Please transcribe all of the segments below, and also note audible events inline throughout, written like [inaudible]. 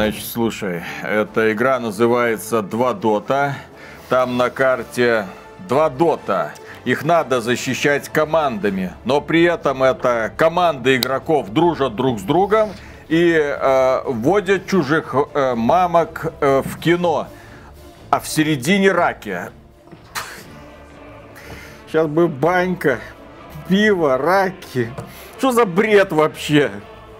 Значит, слушай, эта игра называется «Два дота». Там на карте два дота. Их надо защищать командами, но при этом это команды игроков дружат друг с другом и э, вводят чужих э, мамок э, в кино. А в середине раки. Сейчас бы банька, пиво, раки. Что за бред вообще?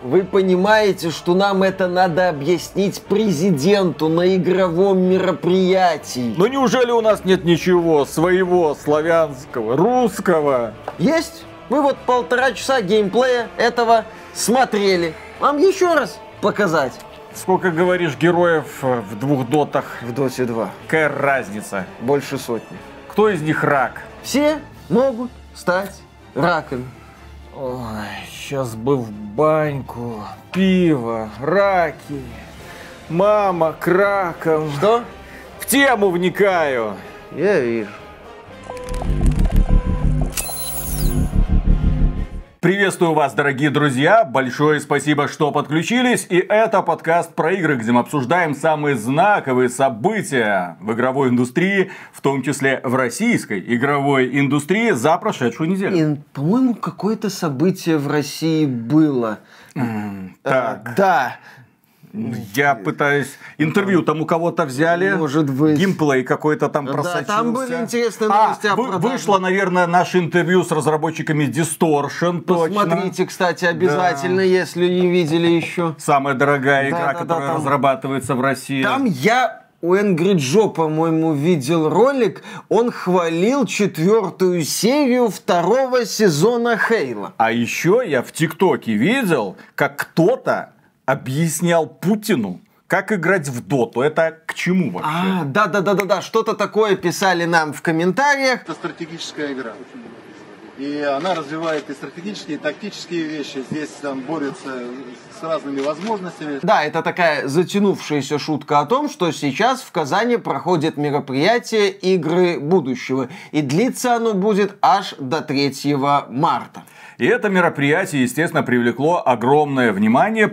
Вы понимаете, что нам это надо объяснить президенту на игровом мероприятии? Ну неужели у нас нет ничего своего, славянского, русского? Есть. Мы вот полтора часа геймплея этого смотрели. Вам еще раз показать? Сколько, говоришь, героев э, в двух дотах? В Доте 2. Какая разница? Больше сотни. Кто из них рак? Все могут стать раками. Ой, сейчас бы в баньку, пиво, раки, мама к ракам. Что? В тему вникаю. Я вижу. Приветствую вас, дорогие друзья! Большое спасибо, что подключились. И это подкаст про игры, где мы обсуждаем самые знаковые события в игровой индустрии, в том числе в российской игровой индустрии за прошедшую неделю. И, по-моему, какое-то событие в России было. Так, А, да. Я пытаюсь... Интервью там у кого-то взяли. Может быть. Геймплей какой-то там Да, просочился. там были интересные А, новости вы- продаже. вышло, наверное, наше интервью с разработчиками Distortion. точно. Посмотрите, кстати, обязательно, если не видели еще. Самая дорогая Да, игра, да, которая да, там- разрабатывается в России. Там я у Энгри Джо, по-моему, видел ролик. Он хвалил четвертую серию второго сезона Хейла. А еще я в ТикТоке видел, как кто-то объяснял Путину, как играть в доту. Это к чему вообще? А, да-да-да-да-да, что-то такое писали нам в комментариях. Это стратегическая игра. И она развивает и стратегические, и тактические вещи. Здесь там борются с разными возможностями. Да, это такая затянувшаяся шутка о том, что сейчас в Казани проходит мероприятие «Игры будущего». И длится оно будет аж до 3 марта. И это мероприятие, естественно, привлекло огромное внимание.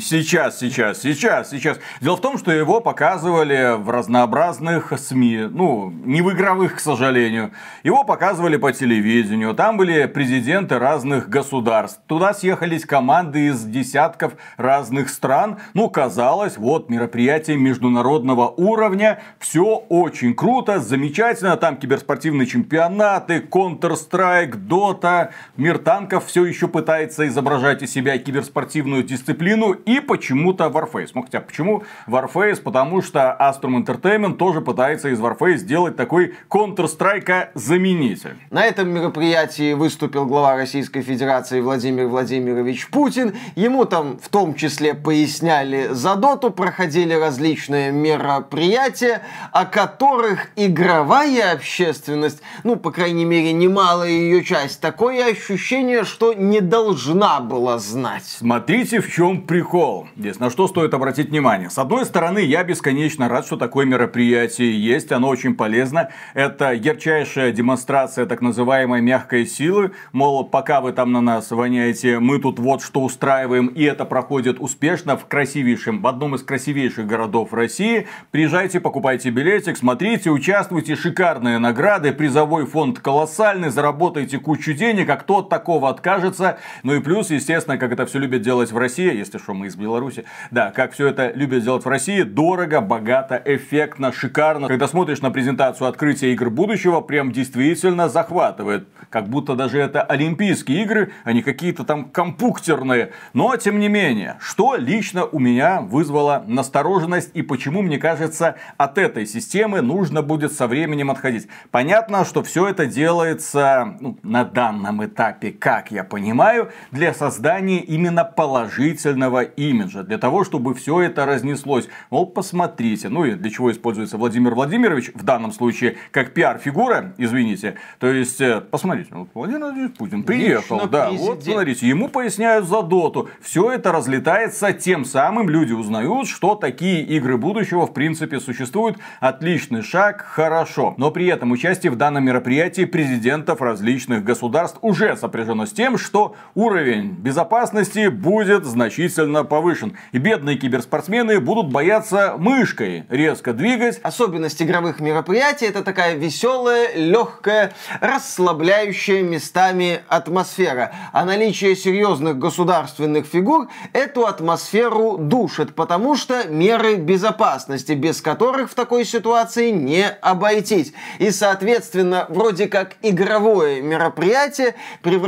Сейчас, сейчас, сейчас, сейчас. Дело в том, что его показывали в разнообразных СМИ. Ну, не в игровых, к сожалению. Его показывали по телевидению. Там были президенты разных государств. Туда съехались команды из десятков разных стран. Ну, казалось, вот мероприятие международного уровня. Все очень круто, замечательно. Там киберспортивные чемпионаты, Counter-Strike, Dota, мир танков все еще пытается изображать из себя киберспортивную дисциплину и почему-то Warface. Ну хотя почему Warface? Потому что Astrum Entertainment тоже пытается из Warface сделать такой Counter-Strike заменитель. На этом мероприятии выступил глава Российской Федерации Владимир Владимирович Путин. Ему там в том числе поясняли за доту, проходили различные мероприятия, о которых игровая общественность, ну, по крайней мере, немалая ее часть, такое ощущение, что не должна была знать. Смотрите, в чем прикол. Здесь на что стоит обратить внимание. С одной стороны, я бесконечно рад, что такое мероприятие есть. Оно очень полезно. Это ярчайшая демонстрация так называемой мягкой силы. Мол, пока вы там на нас воняете, мы тут вот что устраиваем. И это проходит успешно в красивейшем, в одном из красивейших городов России. Приезжайте, покупайте билетик, смотрите, участвуйте. Шикарные награды, призовой фонд колоссальный, заработайте кучу денег. А кто от такого откажется? Ну и плюс, естественно, как это все любят делать в России, если что, мы из Беларуси. Да, как все это любят делать в России, дорого, богато, эффектно, шикарно. Когда смотришь на презентацию открытия игр будущего, прям действительно захватывает. Как будто даже это Олимпийские игры, а не какие-то там компьютерные. Но, тем не менее, что лично у меня вызвало настороженность и почему, мне кажется, от этой системы нужно будет со временем отходить. Понятно, что все это делается ну, на данном этапе, как я понимаю, для создания именно положительного имиджа. Для того, чтобы все это разнеслось. Мол, посмотрите. Ну и для чего используется Владимир Владимирович в данном случае как пиар-фигура, извините. То есть, э, посмотрите, смотрите, вот Владимир Владимирович Путин приехал, Лично да, президент. вот смотрите, ему поясняют за доту. Все это разлетается, тем самым люди узнают, что такие игры будущего в принципе существуют. Отличный шаг, хорошо. Но при этом участие в данном мероприятии президентов различных государств уже сопряжено с тем, что уровень безопасности будет значительно повышен. И бедные киберспортсмены будут бояться мышкой резко двигать, Особенность игровых мероприятий это такая веселая, легкая, расслабляющая местами атмосфера. А наличие серьезных государственных фигур эту атмосферу душит, потому что меры безопасности, без которых в такой ситуации не обойтись. И, соответственно, вроде как игровое мероприятие превращается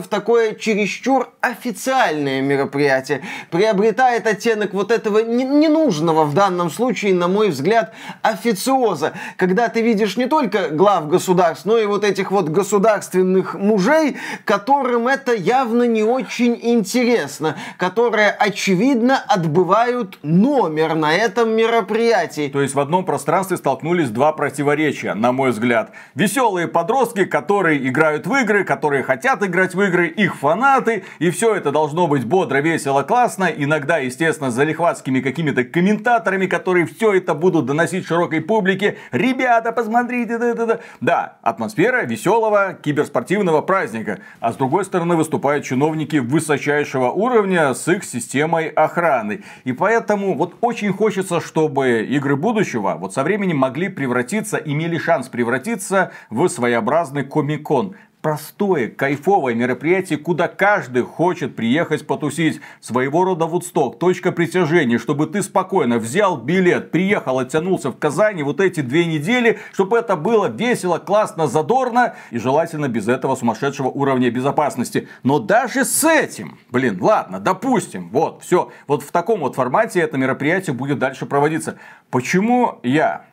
в такое чересчур официальное мероприятие, приобретает оттенок вот этого не- ненужного в данном случае, на мой взгляд, официоза, когда ты видишь не только глав государств, но и вот этих вот государственных мужей, которым это явно не очень интересно, которые, очевидно, отбывают номер на этом мероприятии. То есть в одном пространстве столкнулись два противоречия, на мой взгляд. Веселые подростки, которые играют в игры, которые хотят играть в игры, их фанаты, и все это должно быть бодро, весело, классно, иногда, естественно, с залихватскими какими-то комментаторами, которые все это будут доносить широкой публике. Ребята, посмотрите, да, да, да. Да, атмосфера веселого киберспортивного праздника. А с другой стороны выступают чиновники высочайшего уровня с их системой охраны. И поэтому вот очень хочется, чтобы игры будущего вот со временем могли превратиться, имели шанс превратиться в своеобразный комикон простое, кайфовое мероприятие, куда каждый хочет приехать потусить. Своего рода Вудсток, точка притяжения, чтобы ты спокойно взял билет, приехал, оттянулся в Казани вот эти две недели, чтобы это было весело, классно, задорно и желательно без этого сумасшедшего уровня безопасности. Но даже с этим, блин, ладно, допустим, вот, все, вот в таком вот формате это мероприятие будет дальше проводиться. Почему я,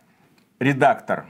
редактор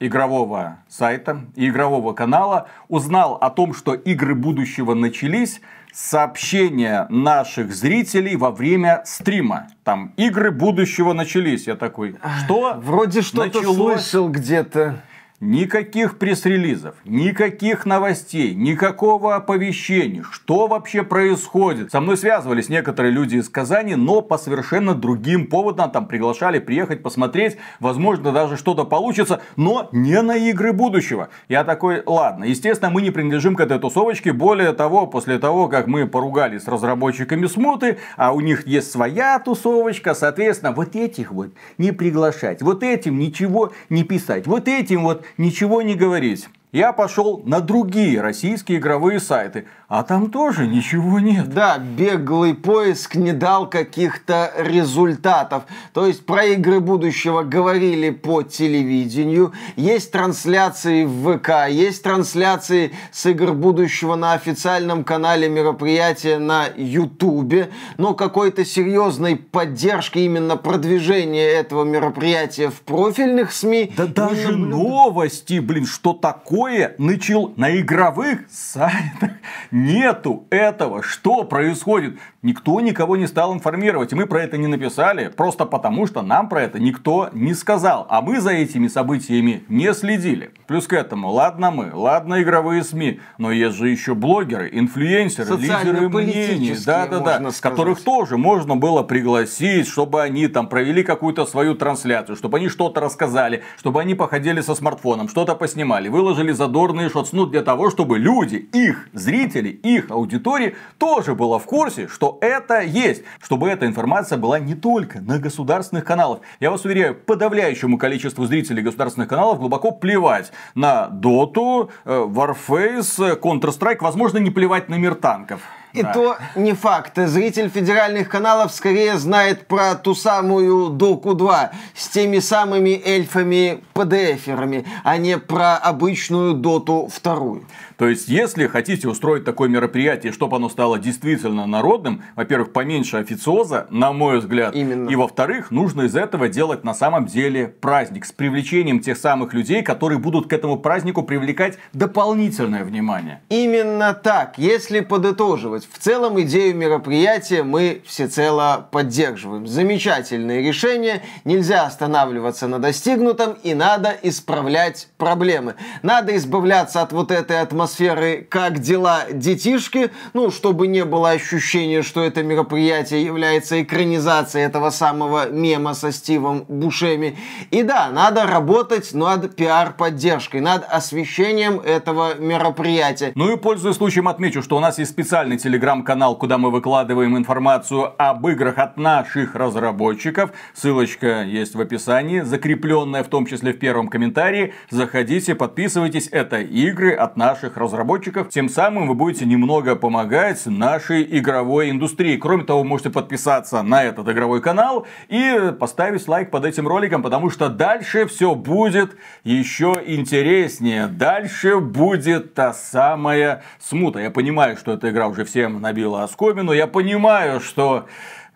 игрового сайта и игрового канала узнал о том, что игры будущего начались, сообщения наших зрителей во время стрима. Там игры будущего начались. Я такой, что? Вроде что-то слышал где-то. Никаких пресс-релизов, никаких новостей, никакого оповещения. Что вообще происходит? Со мной связывались некоторые люди из Казани, но по совершенно другим поводам. Там приглашали приехать посмотреть. Возможно, даже что-то получится, но не на игры будущего. Я такой, ладно. Естественно, мы не принадлежим к этой тусовочке. Более того, после того, как мы поругались с разработчиками смуты, а у них есть своя тусовочка, соответственно, вот этих вот не приглашать. Вот этим ничего не писать. Вот этим вот ничего не говорить. Я пошел на другие российские игровые сайты, а там тоже ничего нет. Да, беглый поиск не дал каких-то результатов. То есть про игры будущего говорили по телевидению, есть трансляции в ВК, есть трансляции с игр будущего на официальном канале мероприятия на Ютубе, но какой-то серьезной поддержки именно продвижения этого мероприятия в профильных СМИ Да даже наблюдалось. новости, блин, что такое начал на игровых сайтах. Нету этого. Что происходит? Никто никого не стал информировать. И мы про это не написали, просто потому что нам про это никто не сказал. А мы за этими событиями не следили. Плюс к этому, ладно мы, ладно игровые СМИ, но есть же еще блогеры, инфлюенсеры, лидеры мнений, да-да-да, которых тоже можно было пригласить, чтобы они там провели какую-то свою трансляцию, чтобы они что-то рассказали, чтобы они походили со смартфоном, что-то поснимали, выложили задорные шотс, ну для того, чтобы люди, их зрители, их аудитории тоже была в курсе, что это есть, чтобы эта информация была не только на государственных каналах. Я вас уверяю, подавляющему количеству зрителей государственных каналов глубоко плевать на Доту, э, Warface, Counter-Strike, возможно, не плевать на мир танков. И Да. то не факт. Зритель федеральных каналов скорее знает про ту самую Доку 2 с теми самыми эльфами-ПДФерами, а не про обычную Доту вторую. То есть, если хотите устроить такое мероприятие, чтобы оно стало действительно народным, во-первых, поменьше официоза, на мой взгляд. Именно. И во-вторых, нужно из этого делать на самом деле праздник с привлечением тех самых людей, которые будут к этому празднику привлекать дополнительное внимание. Именно так. Если подытоживать, в целом идею мероприятия мы всецело поддерживаем. Замечательное решение. Нельзя останавливаться на достигнутом и надо исправлять проблемы. Надо избавляться от вот этой атмосферы атмосферы «Как дела, детишки?», ну, чтобы не было ощущения, что это мероприятие является экранизацией этого самого мема со Стивом Бушеми. И да, надо работать над пиар-поддержкой, над освещением этого мероприятия. Ну и пользуясь случаем отмечу, что у нас есть специальный телеграм-канал, куда мы выкладываем информацию об играх от наших разработчиков. Ссылочка есть в описании, закрепленная в том числе в первом комментарии. Заходите, подписывайтесь. Это игры от наших разработчиков. Тем самым вы будете немного помогать нашей игровой индустрии. Кроме того, можете подписаться на этот игровой канал и поставить лайк под этим роликом, потому что дальше все будет еще интереснее. Дальше будет та самая смута. Я понимаю, что эта игра уже всем набила оскомину. Я понимаю, что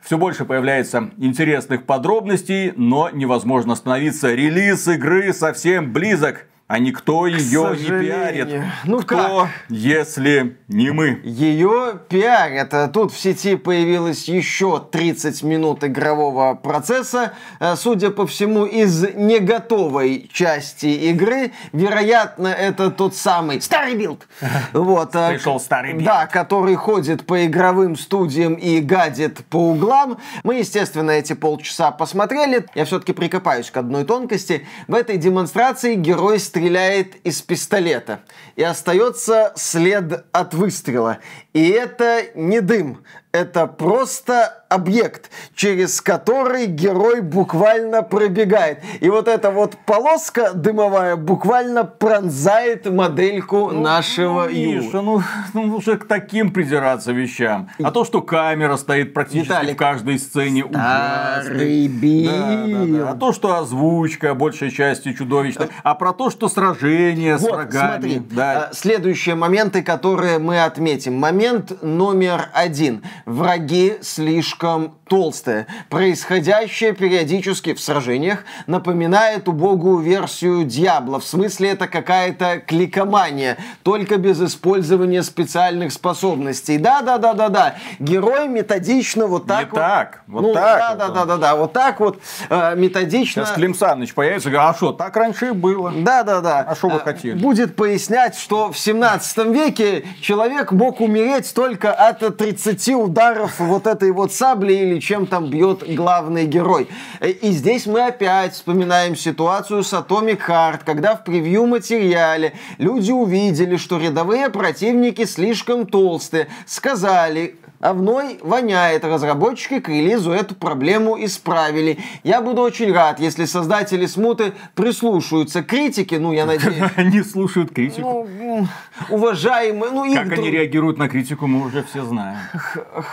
все больше появляется интересных подробностей, но невозможно остановиться. Релиз игры совсем близок а никто ее не пиарит. Ну Кто, как? если не мы? Ее пиарят. Тут в сети появилось еще 30 минут игрового процесса. Э, судя по всему, из неготовой части игры. Вероятно, это тот самый старый билд. Вот. Э, Пришел старый билд. Да, который ходит по игровым студиям и гадит по углам. Мы, естественно, эти полчаса посмотрели. Я все-таки прикопаюсь к одной тонкости. В этой демонстрации герой стреляет стреляет из пистолета. И остается след от выстрела. И это не дым, это просто объект, через который герой буквально пробегает. И вот эта вот полоска дымовая буквально пронзает модельку ну, нашего ну, Миша, ну, ну уже к таким придираться вещам. А то, что камера стоит практически Виталик, в каждой сцене Старый да, да, да. А то, что озвучка большей части чудовищная. А про то, что сражение вот, с врагами. Смотри, да. А, следующие моменты, которые мы отметим. Момент номер один. Враги слишком толстые. Происходящее периодически в сражениях напоминает убогую версию Дьябла. В смысле, это какая-то кликомания, только без использования специальных способностей. Да-да-да-да-да. Герой методично вот так Не вот. так. Вот ну, так. Да-да-да-да-да. Вот так вот э, методично. Сейчас Клим Саныч появится и говорит, а что, так раньше и было. Да-да-да. А что вы э, хотели? Будет пояснять, что в 17 веке человек мог умереть только от 30 ударов вот этой вот сабли или чем там бьет главный герой. И здесь мы опять вспоминаем ситуацию с Atomic Heart, когда в превью-материале люди увидели, что рядовые противники слишком толстые, сказали, Овной воняет. Разработчики к релизу эту проблему исправили. Я буду очень рад, если создатели смуты прислушаются к критике. Ну, я надеюсь. [laughs] Они слушают критику. Ну, уважаемые. Ну, как они реагируют на критику, мы уже все знаем.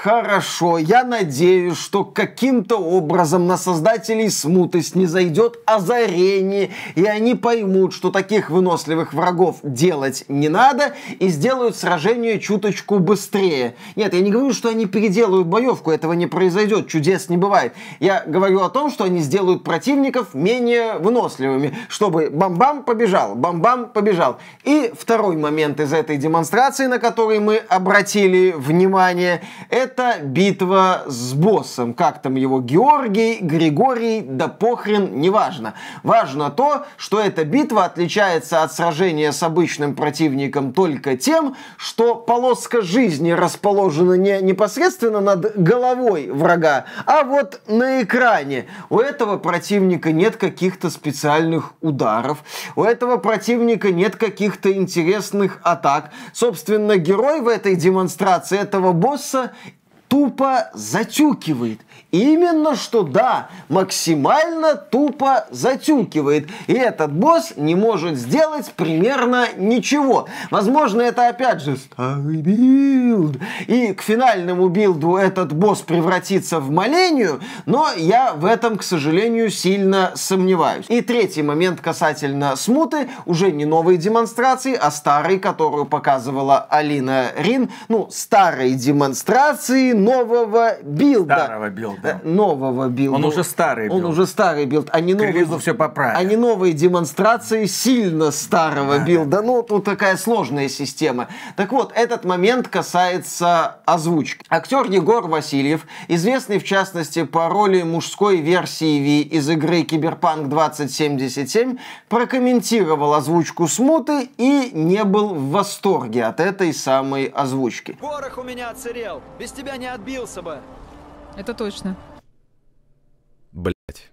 Хорошо. Я надеюсь, что каким-то образом на создателей смуты снизойдет озарение, и они поймут, что таких выносливых врагов делать не надо, и сделают сражение чуточку быстрее. Нет, я не говорю, что они переделают боевку, этого не произойдет, чудес не бывает. Я говорю о том, что они сделают противников менее выносливыми, чтобы бам-бам побежал, бам-бам побежал. И второй момент из этой демонстрации, на который мы обратили внимание, это битва с боссом. Как там его Георгий, Григорий, да похрен, неважно. Важно то, что эта битва отличается от сражения с обычным противником только тем, что полоска жизни расположена не непосредственно над головой врага, а вот на экране. У этого противника нет каких-то специальных ударов, у этого противника нет каких-то интересных атак. Собственно, герой в этой демонстрации этого босса тупо затюкивает. Именно что да, максимально тупо затюкивает. И этот босс не может сделать примерно ничего. Возможно, это опять же старый билд. И к финальному билду этот босс превратится в Малению, но я в этом, к сожалению, сильно сомневаюсь. И третий момент касательно смуты, уже не новой демонстрации, а старой, которую показывала Алина Рин. Ну, старой демонстрации, нового билда. Старого билда. Э, нового билда. Он уже старый Он билд. уже старый билд. А не новые, релизу всё поправят. а не новые демонстрации сильно старого Да, билда. Ну, тут такая сложная система. Так вот, этот момент касается озвучки. Актер Егор Васильев, известный в частности по роли мужской версии Ви из игры Киберпанк 2077, прокомментировал озвучку Смуты и не был в восторге от этой самой озвучки. Порох у меня отсырел. Без тебя не отбился бы. Это точно. Блять.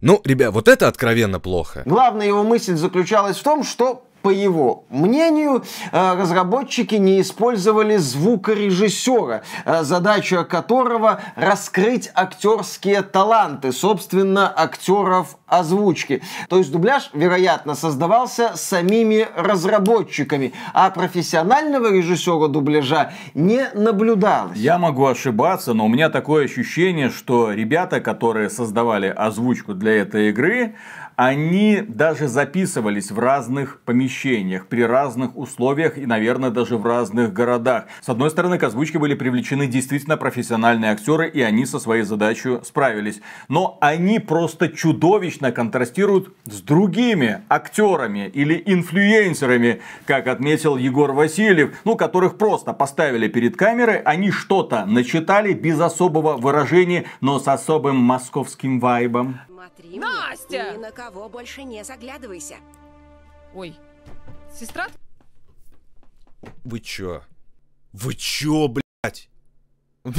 Ну, ребят, вот это откровенно плохо. Главная его мысль заключалась в том, что по его мнению, э, разработчики не использовали звукорежиссера, э, задача которого раскрыть актерские таланты, собственно, актеров озвучки. То есть дубляж, вероятно, создавался самими разработчиками, а профессионального режиссера дубляжа не наблюдалось. Я могу ошибаться, но у меня такое ощущение, что ребята, которые создавали озвучку для этой игры, они даже записывались в разных помещениях, при разных условиях и, наверное, даже в разных городах. С одной стороны, к озвучке были привлечены действительно профессиональные актеры, и они со своей задачей справились. Но они просто чудовищно контрастируют с другими актерами или инфлюенсерами, как отметил Егор Васильев, ну, которых просто поставили перед камерой, они что-то начитали без особого выражения, но с особым московским вайбом. Смотри Настя! мне, ни на кого больше не заглядывайся. Ой. Сестра? Вы чё? Вы чё, блядь? [laughs]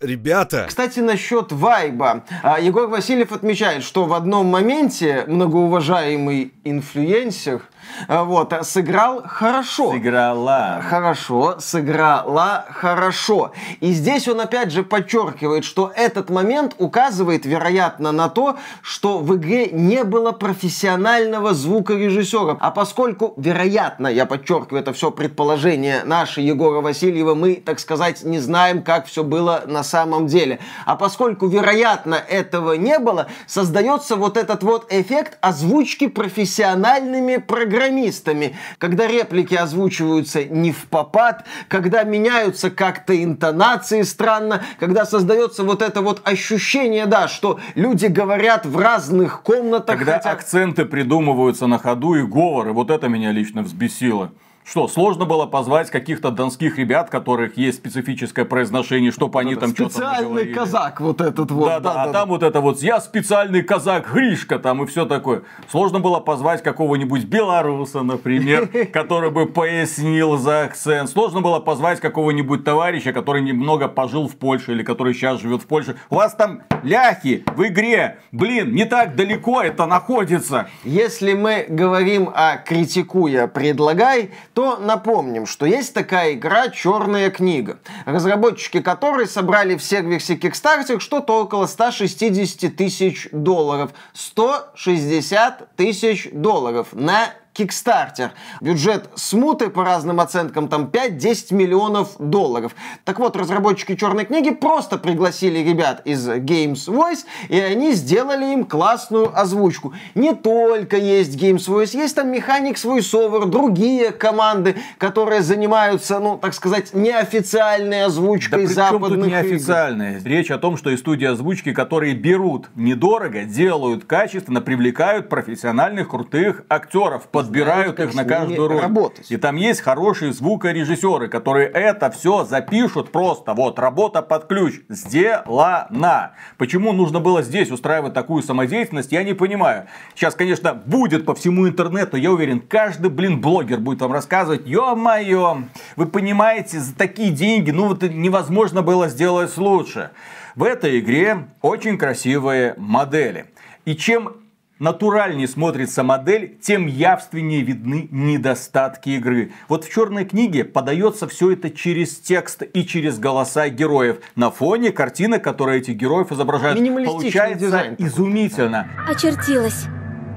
Ребята, Кстати, насчет вайба. А, Егор Васильев отмечает, что в одном моменте многоуважаемый инфлюенсер вот, а, сыграл хорошо. Сыграла. Хорошо, сыграла хорошо. И здесь он опять же подчеркивает, что этот момент указывает, вероятно, на то, что в игре не было профессионального звукорежиссера. А поскольку, вероятно, я подчеркиваю, это все предположение наше Егора Васильева, мы, так сказать, не знаем, как все было на самом деле. А поскольку, вероятно, этого не было, создается вот этот вот эффект озвучки профессиональными программистами, когда реплики озвучиваются не в попад, когда меняются как-то интонации странно, когда создается вот это вот ощущение, да, что люди говорят в разных комнатах. Когда хотя- акценты придумываются на ходу и говоры, вот это меня лично взбесило. Что, сложно было позвать каких-то донских ребят, которых есть специфическое произношение, чтобы они там что-то Специальный казак вот этот вот. Да, да, а там вот это вот «Я специальный казак Гришка» там и все такое. Сложно было позвать какого-нибудь белоруса, например, [laughs] который бы пояснил за акцент. Сложно было позвать какого-нибудь товарища, который немного пожил в Польше или который сейчас живет в Польше. У вас там ляхи в игре. Блин, не так далеко это находится. Если мы говорим о критикуя, предлагай, то напомним, что есть такая игра «Черная книга», разработчики которой собрали в сервисе Kickstarter что-то около 160 тысяч долларов. 160 тысяч долларов на Kickstarter. Бюджет смуты, по разным оценкам, там 5-10 миллионов долларов. Так вот, разработчики Черной книги просто пригласили ребят из Games Voice, и они сделали им классную озвучку. Не только есть Games Voice, есть там Mechanics VoiceOver, другие команды, которые занимаются, ну, так сказать, неофициальной Да озвучкой чем западных тут игр. неофициальное? Речь о том, что и студии озвучки, которые берут недорого, делают качественно, привлекают профессиональных крутых актеров, подбирают их на каждую роль. работать. И там есть хорошие звукорежиссеры, которые это все запишут просто. Вот, работа под ключ. Сделана. Почему нужно было здесь устраивать такую самодеятельность, я не понимаю. Сейчас, конечно, будет по всему интернету, я уверен, каждый, блин, блогер будет вам рассказывать, ё-моё, вы понимаете, за такие деньги, ну вот невозможно было сделать лучше. В этой игре очень красивые модели. И чем натуральнее смотрится модель, тем явственнее видны недостатки игры. Вот в черной книге подается все это через текст и через голоса героев. На фоне картинок, которые этих героев изображают, Минималистичный получается дизайн изумительно. Очертилась.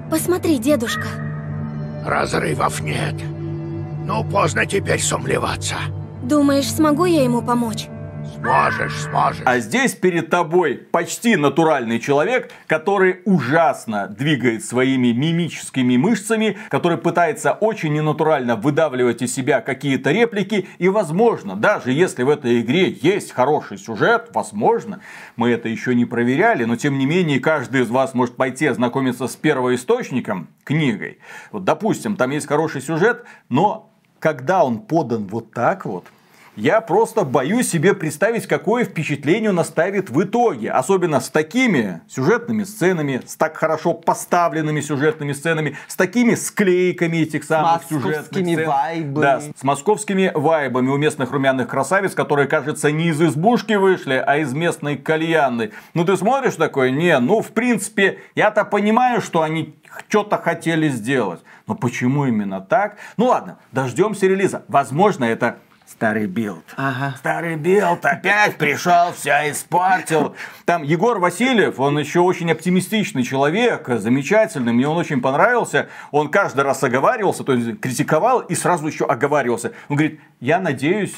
Посмотри, дедушка. Разрывов нет. Ну, поздно теперь сомневаться. Думаешь, смогу я ему помочь? Сможешь, сможешь. А здесь перед тобой почти натуральный человек, который ужасно двигает своими мимическими мышцами, который пытается очень ненатурально выдавливать из себя какие-то реплики. И возможно, даже если в этой игре есть хороший сюжет, возможно, мы это еще не проверяли, но тем не менее каждый из вас может пойти ознакомиться с первоисточником, книгой. Вот, допустим, там есть хороший сюжет, но когда он подан вот так вот, я просто боюсь себе представить, какое впечатление он оставит в итоге. Особенно с такими сюжетными сценами, с так хорошо поставленными сюжетными сценами, с такими склейками этих самых сюжетных сцен. вайбами. Да, с московскими вайбами у местных румяных красавиц, которые, кажется, не из избушки вышли, а из местной кальянной. Ну ты смотришь такой, не, ну в принципе, я-то понимаю, что они что-то хотели сделать. Но почему именно так? Ну ладно, дождемся релиза. Возможно, это старый билд. Ага. Старый билд опять пришел, все испортил. Там Егор Васильев, он еще очень оптимистичный человек, замечательный, мне он очень понравился. Он каждый раз оговаривался, то есть критиковал и сразу еще оговаривался. Он говорит, я надеюсь,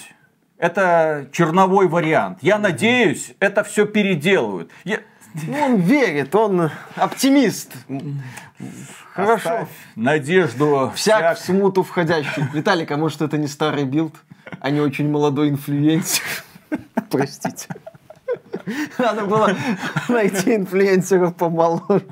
это черновой вариант. Я надеюсь, это все переделают. Я- Ну, он верит, он оптимист. Хорошо. Оставь надежду Всяк всяк- в смуту входящий. Виталик, а может это не старый билд, а не очень молодой инфлюенсер? Простите. Надо было найти инфлюенсеров помоложе.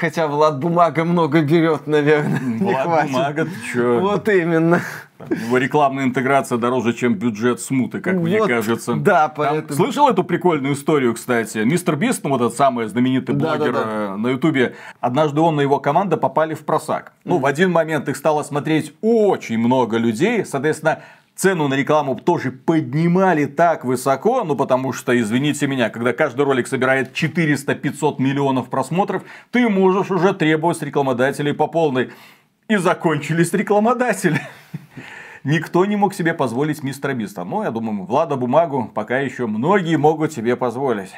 Хотя Влад Бумага много берет, наверное. Не Влад. Бумага, ты чё? Вот именно. Его рекламная интеграция дороже, чем бюджет смуты, как мне Вот, кажется. [laughs] да, Там- поэтому- Слышал эту прикольную историю, кстати? Мистер Бист, ну вот этот самый знаменитый Да, блогер да, да. э, на Ютубе, однажды он и его команда попали в просак. Ну, в один момент их стало смотреть очень много людей, соответственно, Цену на рекламу тоже поднимали так высоко, ну потому что, извините меня, когда каждый ролик собирает 400-500 миллионов просмотров, ты можешь уже требовать с рекламодателей по полной. И закончились рекламодатели. Никто не мог себе позволить мистера Биста. Но я думаю, Влада Бумагу пока еще многие могут себе позволить.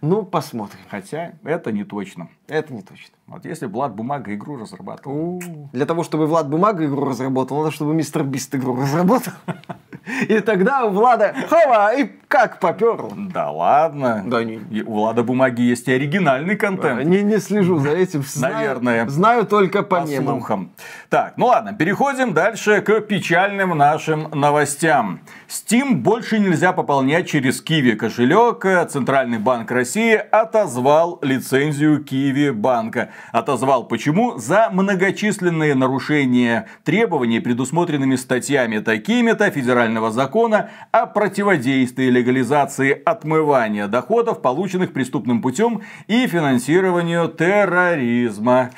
Ну, посмотрим. Хотя это не точно. Это не точно. Вот если Влад Бумага игру разрабатывал. Для того, чтобы Влад Бумага игру разработал, надо, чтобы мистер Бист игру разработал. [laughs] И тогда у Влада, хова, и как поперло. Да ладно. Да не- у Влада Бумаги есть и оригинальный контент. Не, не слежу за этим. Знаю- Наверное. Знаю только по По мемам. слухам. Так, ну ладно, переходим дальше к печальным нашим новостям. Steam больше нельзя пополнять через Kiwi кошелек. Центральный банк России отозвал лицензию Kiwi банка. Отозвал почему? За многочисленные нарушения требований, предусмотренными статьями такими-то федерального закона о противодействии легализации отмывания доходов, полученных преступным путем и финансированию терроризма.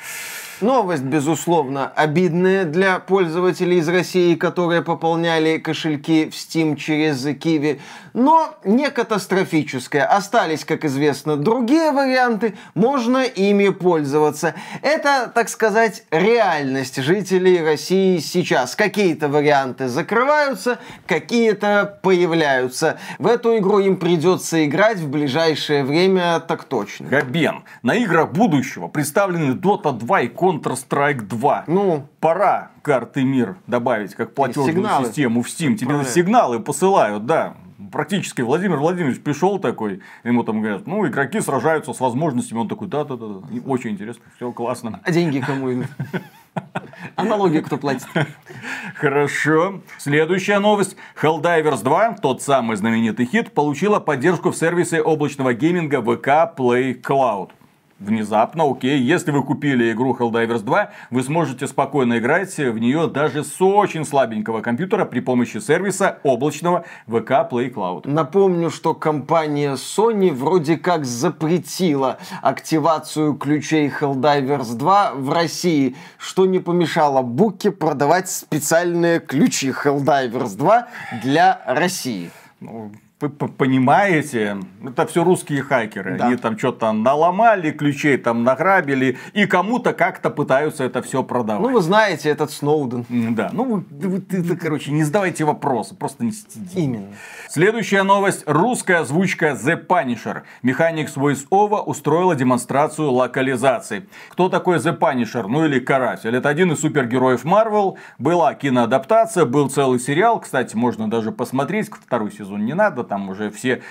Новость, безусловно, обидная для пользователей из России, которые пополняли кошельки в Steam через Kiwi, но не катастрофическая. Остались, как известно, другие варианты, можно ими пользоваться. Это, так сказать, реальность жителей России сейчас. Какие-то варианты закрываются, какие-то появляются. В эту игру им придется играть в ближайшее время, так точно. Габен, на играх будущего представлены Dota 2 и Counter-Strike 2. Ну, Пора карты мир добавить как платежную систему в Steam. Тебе Правильно. сигналы посылают, да. Практически Владимир Владимирович пришел такой, ему там говорят, ну, игроки сражаются с возможностями. Он такой, да-да-да, очень интересно, все классно. а деньги кому [laughs] им? А налоги кто платит? Хорошо. Следующая новость. Helldivers 2, тот самый знаменитый хит, получила поддержку в сервисе облачного гейминга VK Play Cloud. Внезапно, окей, если вы купили игру Helldivers 2, вы сможете спокойно играть в нее даже с очень слабенького компьютера при помощи сервиса облачного VK Play Cloud. Напомню, что компания Sony вроде как запретила активацию ключей Helldivers 2 в России, что не помешало Буке продавать специальные ключи Helldivers 2 для России. Ну, вы понимаете, это все русские хакеры. Да. Они там что-то наломали, ключей там награбили, и кому-то как-то пытаются это все продавать. Ну, вы знаете, этот Сноуден. Да, ну вы, вы- ты, короче, не задавайте вопросы, просто не стидите. Именно. Следующая новость. Русская озвучка The Punisher. Механик с VoiceOver устроила демонстрацию локализации. Кто такой The Punisher? Ну или Каратель. Это один из супергероев Marvel. Была киноадаптация, был целый сериал. Кстати, можно даже посмотреть. Второй сезон не надо. Там уже все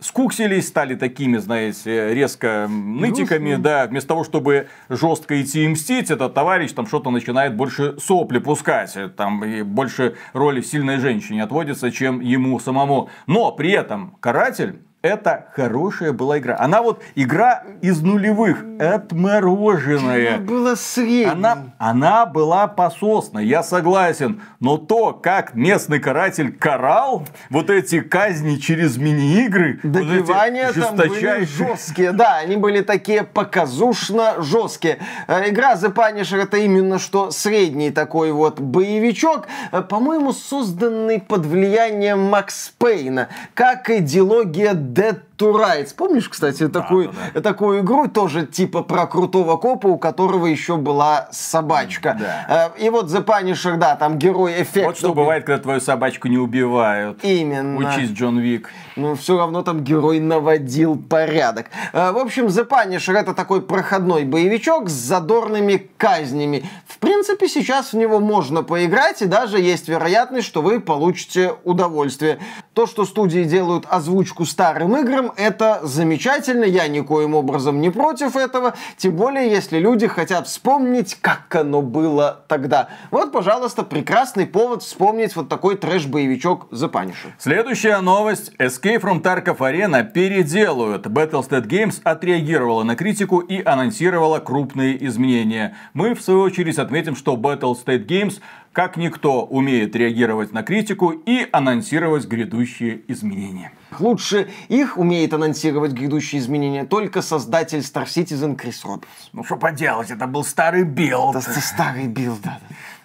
скуксились, стали такими, знаете, резко нытиками. Да, вместо того, чтобы жестко идти и мстить, этот товарищ там что-то начинает больше сопли пускать. Там и больше роли сильной женщине отводится, чем ему самому. Но при этом каратель это хорошая была игра. Она вот игра из нулевых, отмороженная. Было среднее. Она, она была пососна, я согласен. Но то, как местный каратель карал вот эти казни через мини-игры, вот Добивания там были жесткие. Да, они были такие показушно жесткие. Э, Игра The Punisher это именно что средний такой вот боевичок, э, по-моему, созданный под влиянием Макс Пейна, как идеология that to Rights. Помнишь, кстати, такую, такую игру, тоже типа про крутого копа, у которого еще была собачка. Да. Э, И вот The Punisher, да, там герой эффект. Вот что бывает, когда твою собачку не убивают. Именно. Учись, Джон Вик. Но все равно там герой наводил порядок. Э, В общем, The Punisher это такой проходной боевичок с задорными казнями. В принципе, сейчас в него можно поиграть, и даже есть вероятность, что вы получите удовольствие. То, что студии делают озвучку старым играм, это замечательно. Я никоим образом не против этого. Тем более, если люди хотят вспомнить, как оно было тогда. Вот, пожалуйста, прекрасный повод вспомнить вот такой трэш-боевичок The Punisher. Следующая новость. Escape from Tarkov Arena переделают. Battlestate Games отреагировала на критику и анонсировала крупные изменения. Мы, в свою очередь, отметим, что Battlestate Games как никто умеет реагировать на критику и анонсировать грядущие изменения. Лучше их умеет анонсировать грядущие изменения только создатель Star Citizen Крис Робертс. Ну что поделать, это был старый билд. Это старый билд, да.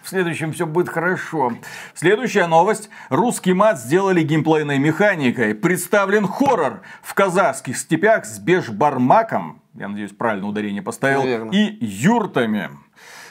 В следующем все будет хорошо. Следующая новость. Русский мат сделали геймплейной механикой. Представлен хоррор в казахских степях с бешбармаком. Я надеюсь, правильно ударение поставил. Наверно. И юртами.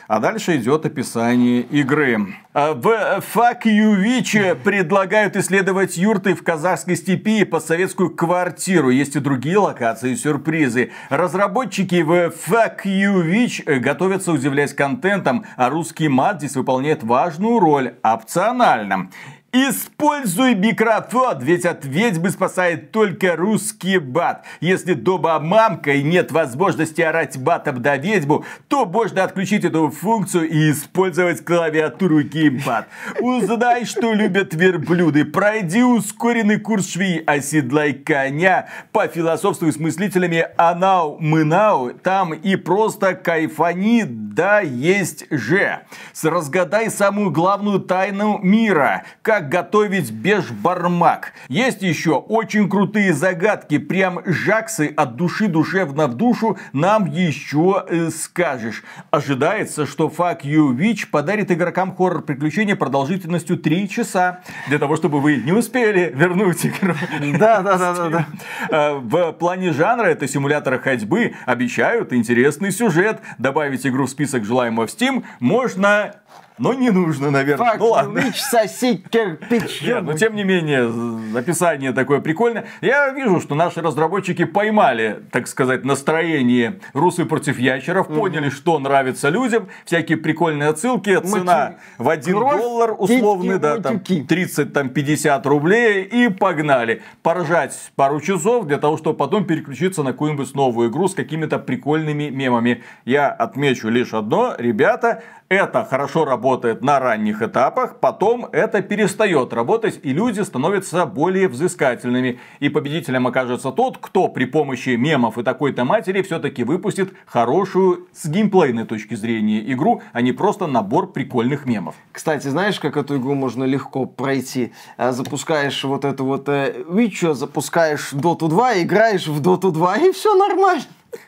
А дальше идет описание игры. А В Witch предлагают исследовать юрты в казахской степи и постсоветскую квартиру. Есть и другие локации и сюрпризы. Разработчики в Witch готовятся удивлять контентом, а русский мат здесь выполняет важную роль опционально. Используй микрофон, ведь от ведьмы спасает только русский бат. Если дома мамка и нет возможности орать батом на ведьму, то можно отключить эту функцию и использовать клавиатуру геймпад. Узнай, что любят верблюды, пройди ускоренный курс швей, оседлай коня, пофилософствуй с мыслителями анау, мынау, там и просто кайфани, да есть же. Разгадай самую главную тайну мира, как готовить бешбармак. Есть еще очень крутые загадки, прям жаксы от души душевно в душу нам еще э, скажешь. Ожидается, что Fuck You Witch подарит игрокам хоррор приключения продолжительностью 3 часа, для того, чтобы вы не успели вернуть игру. Да, да, да, да, да. Э, В плане жанра это симулятор ходьбы. Обещают интересный сюжет. Добавить игру в список желаемого в Steam можно, но не нужно, наверное. Фак, ну ладно. Вич, соси кирпич. Нет, но тем не менее, описание такое прикольное. Я вижу, что наши разработчики поймали, так сказать, настроение русы против ящеров, поняли, что нравится людям, всякие прикольные отсылки, цена в 1 Кровь, доллар условный, да, там матюки. 30, там 50 рублей и погнали. Поржать пару часов для того, чтобы потом переключиться на какую-нибудь новую игру с какими-то прикольными мемами. Я отмечу лишь одно, ребята, это хорошо работает на ранних этапах, потом это перестает работать, и люди становятся более взыскательными. И победителем окажется тот, кто при помощи мемов и такой-то матери все-таки выпустит хорошую с геймплейной точки зрения игру, а не просто набор прикольных мемов. Кстати, знаешь, как эту игру можно легко пройти? А, Запускаешь вот эту вот э, Witcher, запускаешь Dota 2, играешь в Dota 2, и все нормально.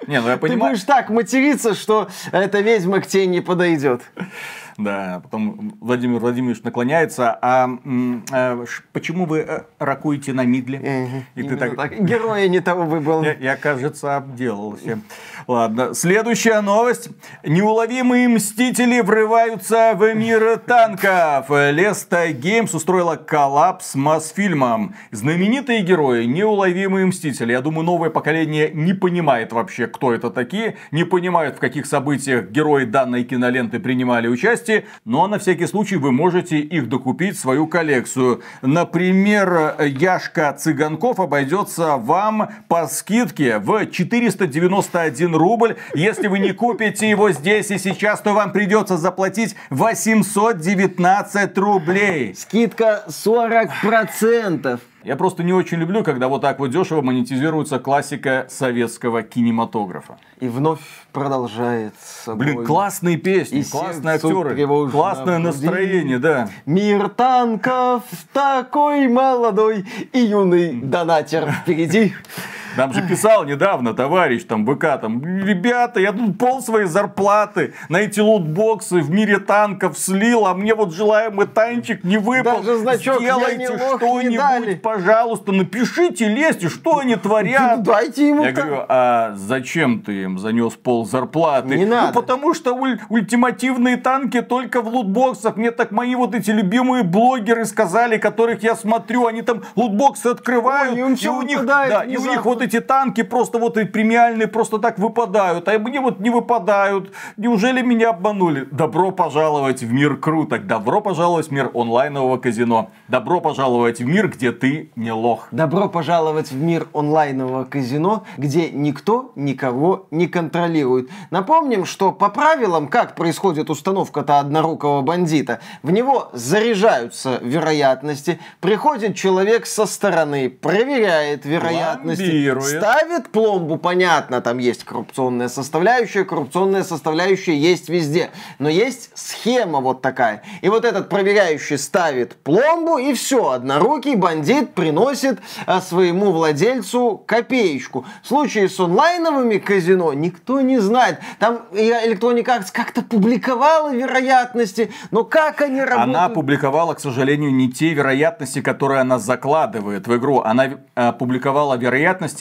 Не, ну я Ты понимаю. будешь так материться, что эта ведьма к тебе не подойдет. Да, потом Владимир Владимирович наклоняется, а ш- почему вы э, ракуете на мидле? И ты так, так. Героя не того выбрал. я, я, кажется, обделался. Ладно, следующая новость. Неуловимые мстители врываются в мир танков. Леста Геймс устроила коллапс с Мосфильмом. Знаменитые герои, неуловимые мстители. Я думаю, новое поколение не понимает вообще, кто это такие, не понимают, в каких событиях герои данной киноленты принимали участие, но на всякий случай вы можете их докупить в свою коллекцию. Например, Яшка Цыганков обойдется вам по скидке в 491 рубль. Если вы не купите его здесь и сейчас, то вам придется заплатить 819 рублей. Скидка 40%. Я просто не очень люблю, когда вот так вот дешево монетизируется классика советского кинематографа. И вновь продолжает собой. Блин, классные песни, И классные актеры, классное настроение, да. Мир танков такой молодой и юный донатер впереди. Нам же писал недавно товарищ там ВК, там, ребята, я тут пол своей зарплаты на эти лутбоксы в мире танков слил, а мне вот желаемый танчик не выпал. Даже значок «Я Сделайте не лох» не что-нибудь, пожалуйста, напишите, лезьте, что они творят. Дайте ему Я так. говорю, а зачем ты им занес пол зарплаты? Не ну, надо. потому что уль- ультимативные танки только в лутбоксах. Мне так мои вот эти любимые блогеры сказали, которых я смотрю, они там лутбоксы открывают, Ой, и, всё у них, да, и у них вот эти танки просто вот и премиальные просто так выпадают, а мне вот не выпадают. Неужели меня обманули? Добро пожаловать в мир круток, добро пожаловать в мир онлайнового казино, добро пожаловать в мир, где ты не лох. Добро пожаловать в мир онлайнового казино, где никто никого не контролирует. Напомним, что по правилам, как происходит установка-то однорукого бандита, в него заряжаются вероятности, приходит человек со стороны, проверяет вероятности, Пломбирует. ставит пломбу, понятно, там есть коррупционная составляющая, коррупционная составляющая есть везде, но есть схема вот такая. И вот этот проверяющий ставит пломбу, и все, однорукий бандит приносит а, своему владельцу копеечку. В случае с онлайновыми казино никто не знает. Там Electronic Arts как-то публиковала вероятности, но как они работают? Она опубликовала, к сожалению, не те вероятности, которые она закладывает в игру. Она э, опубликовала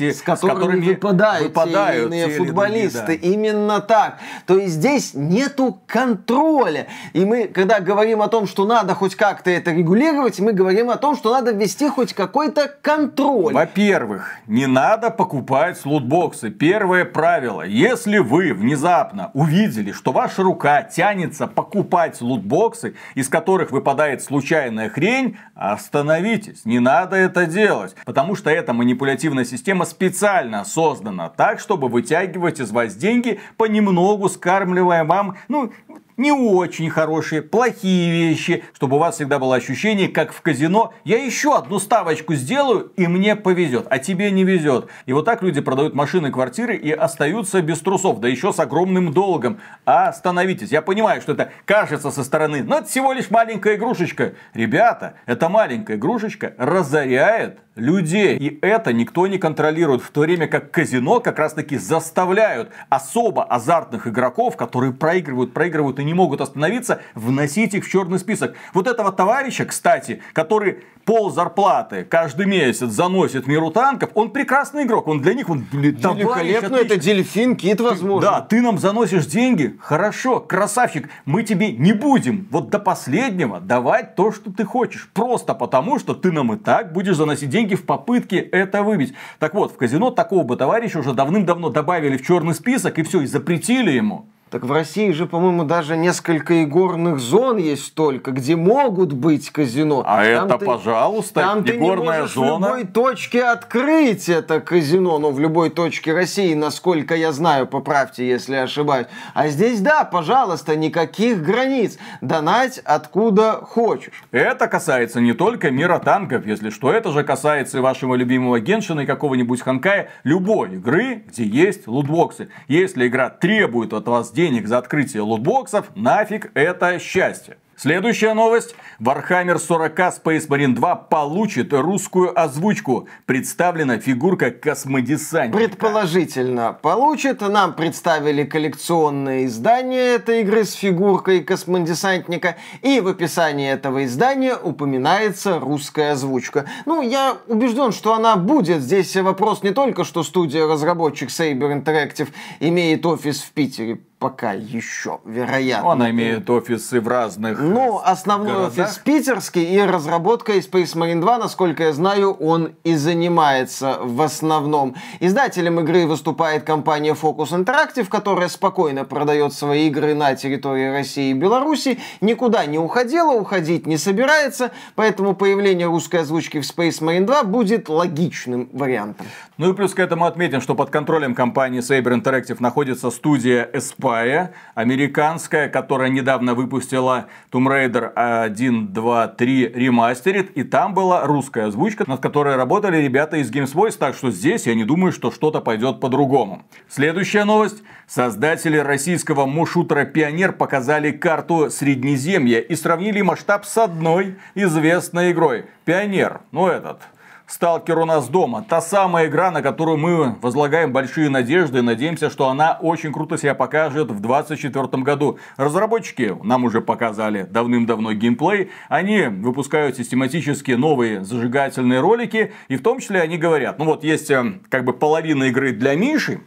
вероятности, с которыми, выпадают, выпадают те или те футболисты. другие, да. Именно так. То есть здесь нету контроля. И мы, когда говорим о том, что надо хоть как-то это регулировать, мы говорим о том, что надо ввести хоть какой-то контроль. Во-первых, не надо покупать лутбоксы. Первое правило. Если вы внезапно увидели, что ваша рука тянется покупать лутбоксы, из которых выпадает случайная хрень, остановитесь. Не надо это делать. Потому что эта манипулятивная система специально создана так, чтобы вытягивать из вас деньги, понемногу скармливая вам, ну, не очень хорошие, плохие вещи, чтобы у вас всегда было ощущение, как в казино, я еще одну ставочку сделаю, и мне повезет, а тебе не везет. И вот так люди продают машины, квартиры и остаются без трусов, да еще с огромным долгом. Остановитесь. Я понимаю, что это кажется со стороны, но это всего лишь маленькая игрушечка. Ребята, эта маленькая игрушечка разоряет людей. И это никто не контролирует. В то время как казино как раз таки заставляют особо азартных игроков, которые проигрывают, проигрывают и не могут остановиться, вносить их в черный список. Вот этого товарища, кстати, который пол зарплаты каждый месяц заносит миру танков, он прекрасный игрок. Он для них, он, блин, Великолепно, это дельфин, кит, возможно. Да, ты нам заносишь деньги, хорошо, красавчик, мы тебе не будем вот до последнего давать то, что ты хочешь. Просто потому, что ты нам и так будешь заносить деньги в попытке это выбить. Так вот, в казино такого бы товарища уже давным-давно добавили в черный список и все, и запретили ему. Так в России же, по-моему, даже несколько игорных зон есть только, где могут быть казино. А Там это, ты- пожалуйста, Там ты не игорная можешь в зона. любой точке открыть это казино, ну, в любой точке России, насколько я знаю, поправьте, если ошибаюсь. А здесь, да, пожалуйста, никаких границ. Донать откуда хочешь. Это касается не только мира танков, если что, это же касается и вашего любимого Геншина и какого-нибудь Ханкая, любой игры, где есть лутбоксы. Если игра требует от вас денег за открытие лутбоксов, нафиг это счастье. Следующая новость. Warhammer 40 Space Marine 2 получит русскую озвучку. Представлена фигурка космодесантника. Предположительно получит. Нам представили коллекционное издание этой игры с фигуркой космодесантника. И в описании этого издания упоминается русская озвучка. Ну, я убежден, что она будет. Здесь вопрос не только, что студия-разработчик Saber Interactive имеет офис в Питере пока еще, вероятно. Она имеет офисы в разных Ну, основной городах. офис питерский, и разработкой Space Marine 2, насколько я знаю, он и занимается в основном. Издателем игры выступает компания Focus Interactive, которая спокойно продает свои игры на территории России и Беларуси, никуда не уходила, уходить не собирается, поэтому появление русской озвучки в Space Marine 2 будет логичным вариантом. Ну и плюс к этому отметим, что под контролем компании Saber Interactive находится студия Aspire, американская, которая недавно выпустила Tomb Raider 1, 2, 3 ремастерит, и там была русская озвучка, над которой работали ребята из Games Voice, так что здесь я не думаю, что что-то пойдет по-другому. Следующая новость. Создатели российского мушутера Пионер показали карту Среднеземья и сравнили масштаб с одной известной игрой. Пионер, ну этот, Сталкер у нас дома. Та самая игра, на которую мы возлагаем большие надежды и надеемся, что она очень круто себя покажет в 2024 году. Разработчики нам уже показали давным-давно геймплей. Они выпускают систематически новые зажигательные ролики. И в том числе они говорят, ну вот есть э, как бы половина игры для Миши,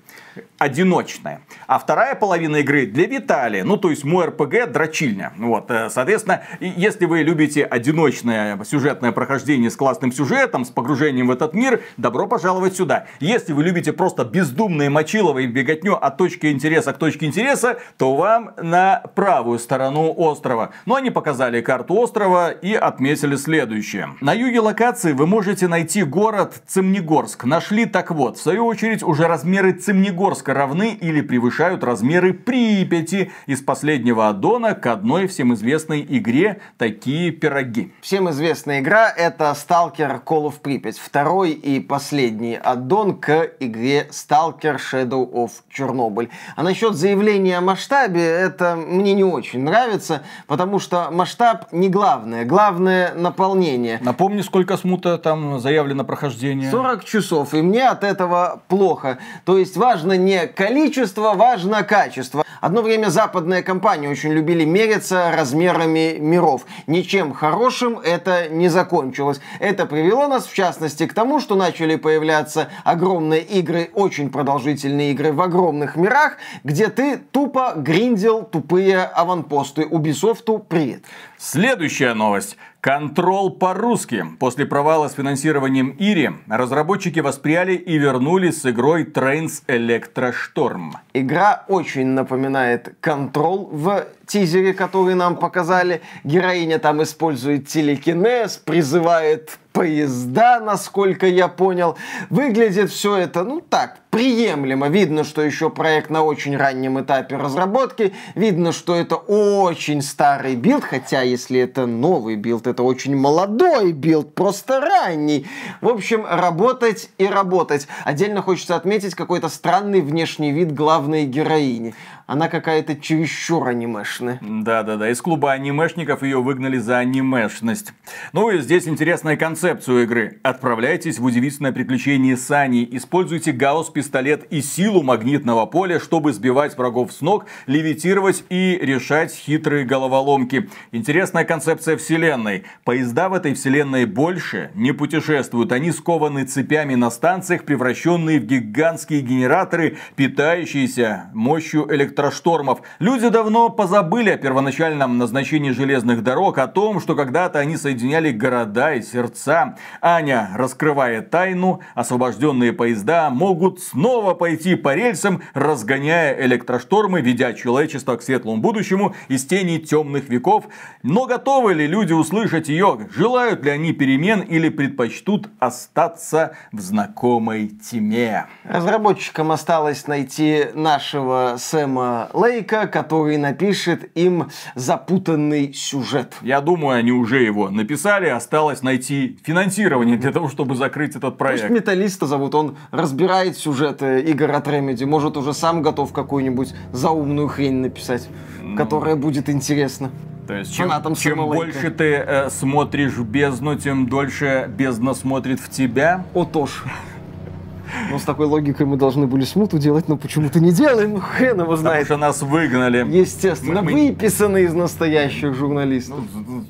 одиночная. А вторая половина игры для Виталия. Ну, то есть мой РПГ дрочильня. Вот, э, соответственно, если вы любите одиночное сюжетное прохождение с классным сюжетом, с погружением в этот мир, добро пожаловать сюда. Если вы любите просто бездумные мочиловые беготню от точки интереса к точке интереса, то вам на правую сторону острова. Но они показали карту острова и отметили следующее. На юге локации вы можете найти город Цемнегорск. Нашли так вот. В свою очередь уже размеры Цемнегорска равны или превышают размеры Припяти из последнего аддона к одной всем известной игре «Такие пироги». Всем известная игра это Stalker Call of Pripyat. Второй и последний аддон к игре Stalker Shadow of Chernobyl. А насчет заявления о масштабе, это мне не очень нравится, потому что масштаб не главное. Главное наполнение. Напомни, сколько смута там заявлено прохождение. 40 часов, и мне от этого плохо. То есть важно не количество, важно качество. Одно время западные компании очень любили мериться размерами миров. Ничем хорошим это не закончилось. Это привело нас, в частности, к тому, что начали появляться огромные игры, очень продолжительные игры в огромных мирах, где ты тупо гриндил тупые аванпосты. Ubisoft привет. Следующая новость. Контрол по-русски. После провала с финансированием Ири, разработчики восприяли и вернулись с игрой Trains Electrostorm. Игра очень напоминает Control в тизере, который нам показали. Героиня там использует телекинез, призывает поезда, насколько я понял. Выглядит все это, ну так, приемлемо. Видно, что еще проект на очень раннем этапе разработки. Видно, что это очень старый билд, хотя если это новый билд, это очень молодой билд, просто ранний. В общем, работать и работать. Отдельно хочется отметить какой-то странный внешний вид главной героини. Она какая-то чересчур анимешная. Да-да-да, из клуба анимешников ее выгнали за анимешность. Ну и здесь интересная концепция игры. Отправляйтесь в удивительное приключение Сани, используйте гаусс-пистолет и силу магнитного поля, чтобы сбивать врагов с ног, левитировать и решать хитрые головоломки. Интересная концепция вселенной. Поезда в этой вселенной больше не путешествуют. Они скованы цепями на станциях, превращенные в гигантские генераторы, питающиеся мощью электроштормов. Люди давно позабыли о первоначальном назначении железных дорог, о том, что когда-то они соединяли города и сердца. Аня раскрывает тайну, освобожденные поезда могут снова пойти по рельсам, разгоняя электроштормы, ведя человечество к светлому будущему из тени темных веков. Но готовы ли люди услышать ее? Желают ли они перемен или предпочтут остаться в знакомой тьме? Разработчикам осталось найти нашего Сэма Лейка, который напишет им запутанный сюжет. Я думаю, они уже его написали. Осталось найти финансирование для того, чтобы закрыть этот Пусть проект. металлиста зовут, он разбирает сюжеты игр от Remedy, может уже сам готов какую-нибудь заумную хрень написать, которая будет интересна. То есть, чем, Фанатом чем больше ты э, смотришь бездну, тем дольше бездна смотрит в тебя. Отож. Ну, с такой логикой мы должны были смуту делать, но почему-то не делаем, ну хрен его Потому знает. что нас выгнали. Естественно, Мы- мы- выписаны из настоящих журналистов.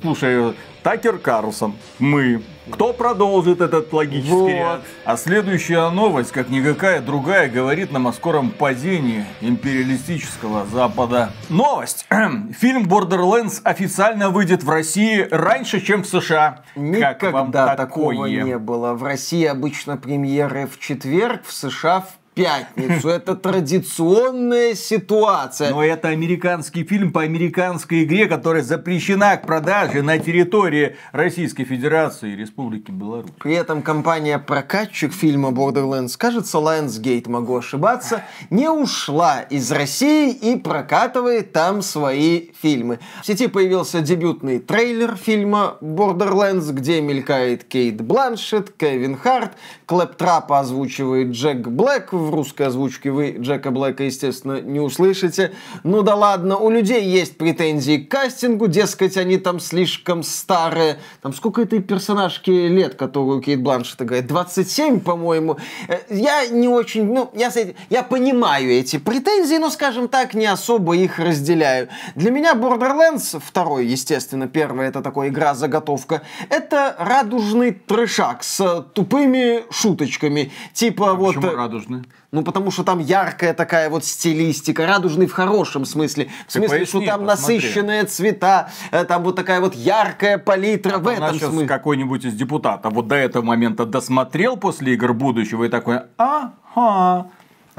Слушай, Такер Карлсон, мы. Кто продолжит этот логический Вот. ряд? А следующая новость, как никакая другая, говорит нам о скором падении империалистического Запада. Новость. [clears throat] Фильм Borderlands официально выйдет в России раньше, чем в США. как вам Никогда такого такое? не было. В России обычно премьеры в четверг, в США в пятницу. Это традиционная ситуация. Но это американский фильм по американской игре, которая запрещена к продаже на территории Российской Федерации и Республики Беларусь. При этом компания-прокатчик фильма Borderlands, кажется, Lionsgate, могу ошибаться, не ушла из России и прокатывает там свои фильмы. В сети появился дебютный трейлер фильма Borderlands, где мелькает Кейт Бланшет, Кевин Харт, Клэптрапа озвучивает Джек Блэк, в русской озвучке вы Джека Блэка, естественно, не услышите. Ну да ладно, у людей есть претензии к кастингу, дескать, они там слишком старые. Там сколько этой персонажки лет, которую Кейт Бланшет играет? 27, по-моему. Э, Я не очень, ну, я, я понимаю эти претензии, но, скажем так, не особо их разделяю. Для меня Borderlands, второй, естественно, первый, это такой игра-заготовка, это радужный трешак с тупыми шуточками. Типа вот... Почему э, радужный? Ну, потому что там яркая такая вот стилистика, радужный в хорошем смысле. В смысле, что поясни, там посмотри. насыщенные цвета, э, там вот такая вот яркая палитра в У нас этом смысле. какой-нибудь из депутатов вот до этого момента досмотрел после игр будущего и такой, ага,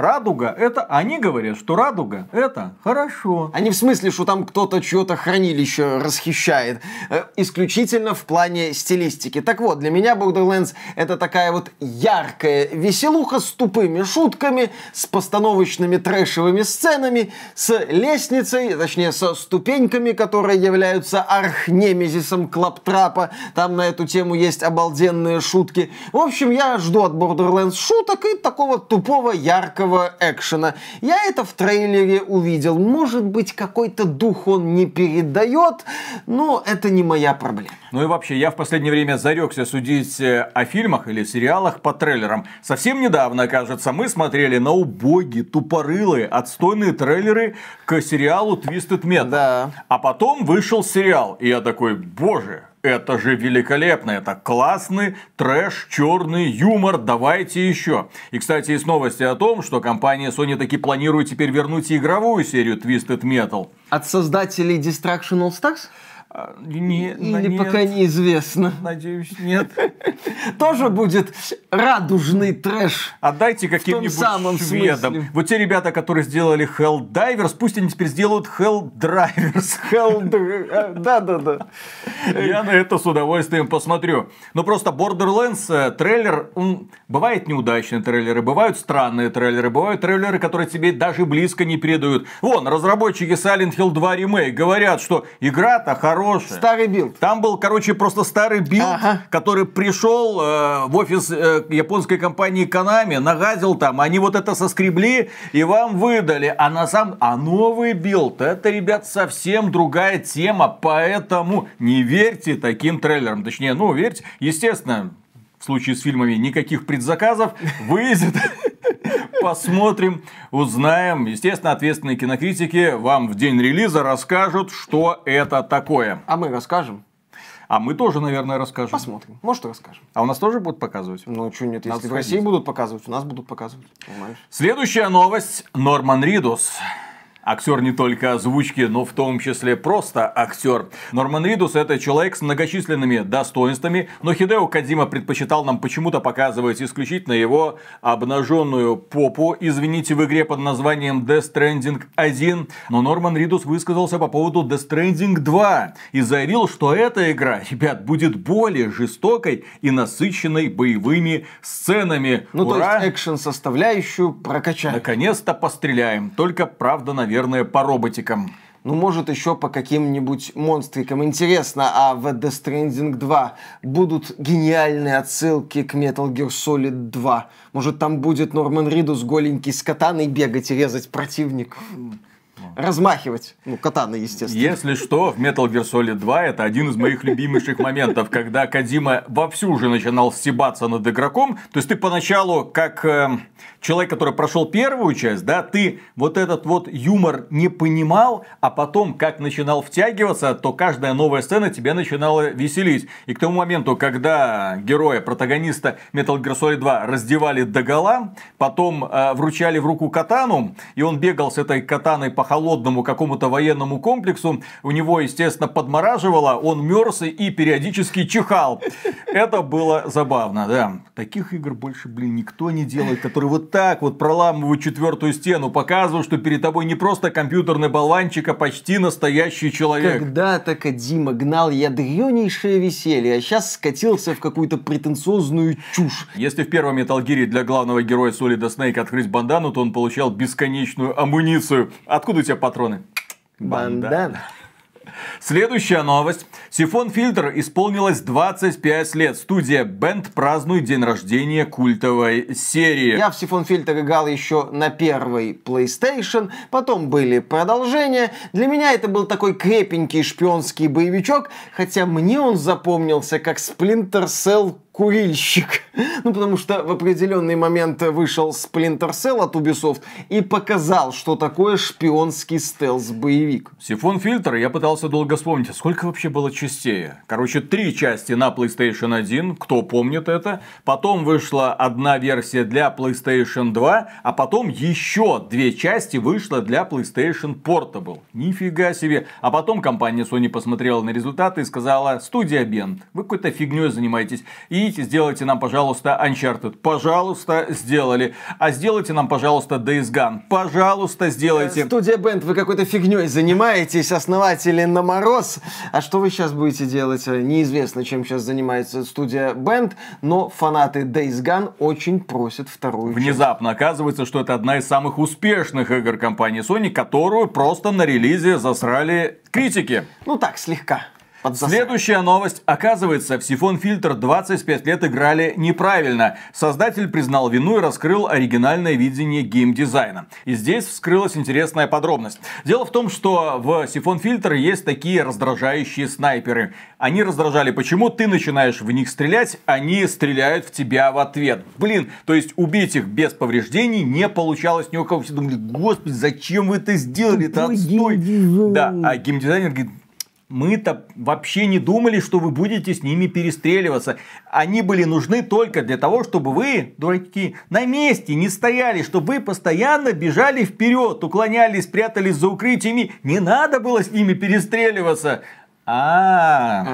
радуга, это, они говорят, что радуга, это хорошо. А не в смысле, что там кто-то чье-то хранилище расхищает. Э, Исключительно в плане стилистики. Так вот, для меня Borderlands это такая вот яркая веселуха с тупыми шутками, с постановочными трэшевыми сценами, с лестницей, точнее, со ступеньками, которые являются архнемезисом Клаптрапа. Там на эту тему есть обалденные шутки. В общем, я жду от Borderlands шуток и такого тупого, яркого экшена. Я это в трейлере увидел. Может быть, какой-то дух он не передает, но это не моя проблема. Ну и вообще, я в последнее время зарекся судить э, о фильмах или сериалах по трейлерам. Совсем недавно, кажется, мы смотрели на убогие, тупорылые, отстойные трейлеры к сериалу Twisted Metal. Да. А потом вышел сериал, и я такой, боже, это же великолепно, это классный трэш, черный юмор, давайте еще. И, кстати, есть новости о том, что компания Sony таки планирует теперь вернуть игровую серию Twisted Metal. От создателей Distraction All Stars? А, Не, Или нет, пока неизвестно. Надеюсь, нет. [laughs] Тоже будет радужный трэш. Отдайте каким-нибудь самом шведам. смысле. Вот те ребята, которые сделали Helldivers, пусть они теперь сделают Helldrivers. [laughs] Hell- Да-да-да. Я на это с удовольствием посмотрю. Но просто Borderlands э, трейлер, он, бывает неудачные трейлеры, бывают странные трейлеры, бывают трейлеры, которые тебе даже близко не передают. Вон, разработчики Silent Hill 2 Remake говорят, что игра-то хорошая. Старый билд. Там был, короче, просто старый билд, Ага. который пришел э, в офис э, японской компании Konami, нагадил там, они вот это соскребли и вам выдали. А на самом... А новый билд, это, ребят, совсем другая тема, поэтому не верьте таким трейлерам. Точнее, ну, верьте, естественно, в случае с фильмами никаких предзаказов, выйдет, посмотрим, узнаем. Естественно, ответственные кинокритики вам в день релиза расскажут, что это такое. А мы расскажем. А мы тоже, наверное, расскажем. Посмотрим. Может, расскажем. А у нас тоже будут показывать? Ну, что нет, если в. России будут показывать, у нас будут показывать. Понимаешь? Следующая новость. Норман Ридус. Актер не только озвучки, но в том числе просто актер. Норман Ридус это человек с многочисленными достоинствами, но Хидео Кадима предпочитал нам почему-то показывать исключительно его обнаженную попу, извините, в игре под названием Death Stranding 1. Но Норман Ридус высказался по поводу Death Stranding 2 и заявил, что эта игра, [laughs] ребят, будет более жестокой и насыщенной боевыми сценами. Ну, Ура! то есть экшен составляющую прокачать. Наконец-то постреляем. Только, правда, наверное, по роботикам. Ну, может, еще по каким-нибудь монстрикам. Интересно, а в Death Stranding 2 будут гениальные отсылки к Metal Gear Solid 2? Может, там будет Норман Ридус голенький с катаной бегать и резать противников? Размахивать. Ну, катаны, естественно. Если что, в Metal Gear Solid 2 это один из моих любимейших моментов, когда Кадима вовсю уже начинал стебаться над игроком. То есть ты поначалу, как э, человек, который прошел первую часть, да, ты вот этот вот юмор не понимал, а потом, как начинал втягиваться, то каждая новая сцена тебя начинала веселить. И к тому моменту, когда героя, протагониста Metal Gear Solid 2 раздевали до гола, потом э, вручали в руку катану, и он бегал с этой катаной по холодному какому-то военному комплексу, у него, естественно, подмораживало, он мерз и периодически чихал. Это было забавно, да. Таких игр больше, блин, никто не делает, которые вот так вот проламывают четвертую стену, показывают, что перед тобой не просто компьютерный болванчик, а почти настоящий человек. Когда-то Кадима гнал ядренейшее веселье, а сейчас скатился в какую-то претенциозную чушь. Если в первом Metal Gear для главного героя Солида Снейк открыть бандану, то он получал бесконечную амуницию. Откуда у тебя патроны? Бандана. Следующая новость. Сифон Фильтр исполнилось 25 лет. Студия Band празднует день рождения культовой серии. Я в Сифон Фильтр играл еще на первой PlayStation, потом были продолжения. Для меня это был такой крепенький шпионский боевичок, хотя мне он запомнился как Splinter Cell курильщик. [laughs] Ну, потому что в определенный момент вышел Splinter Cell от Ubisoft и показал, что такое шпионский стелс-боевик. Сифон фильтр, я пытался долго вспомнить, а сколько вообще было частей? Короче, три части на PlayStation 1, кто помнит это. Потом вышла одна версия для PlayStation 2, а потом еще две части вышло для PlayStation Portable. Нифига себе. А потом компания Sony посмотрела на результаты и сказала, студия Bend, вы какой-то фигней занимаетесь. И идите, сделайте нам, пожалуйста, Uncharted. Пожалуйста, сделали. А сделайте нам, пожалуйста, Days Gone. Пожалуйста, сделайте. Студия Бенд, вы какой-то фигней занимаетесь, основатели на мороз. А что вы сейчас будете делать? Неизвестно, чем сейчас занимается студия Бенд, но фанаты Days Gone очень просят вторую Внезапно часть. оказывается, что это одна из самых успешных игр компании Sony, которую просто на релизе засрали критики. Ну так, слегка. Следующая новость. Оказывается, в Сифон Фильтр 25 лет играли неправильно. Создатель признал вину и раскрыл оригинальное видение геймдизайна. И здесь вскрылась интересная подробность. Дело в том, что в Сифон Фильтр есть такие раздражающие снайперы. Они раздражали, почему ты начинаешь в них стрелять, они стреляют в тебя в ответ. Блин, то есть убить их без повреждений не получалось ни у кого. Все думали, господи, зачем вы это сделали? Это отстой. Да, а геймдизайнер говорит, мы-то вообще не думали, что вы будете с ними перестреливаться. Они были нужны только для того, чтобы вы, дураки, на месте не стояли, чтобы вы постоянно бежали вперед, уклонялись, прятались за укрытиями. Не надо было с ними перестреливаться. А,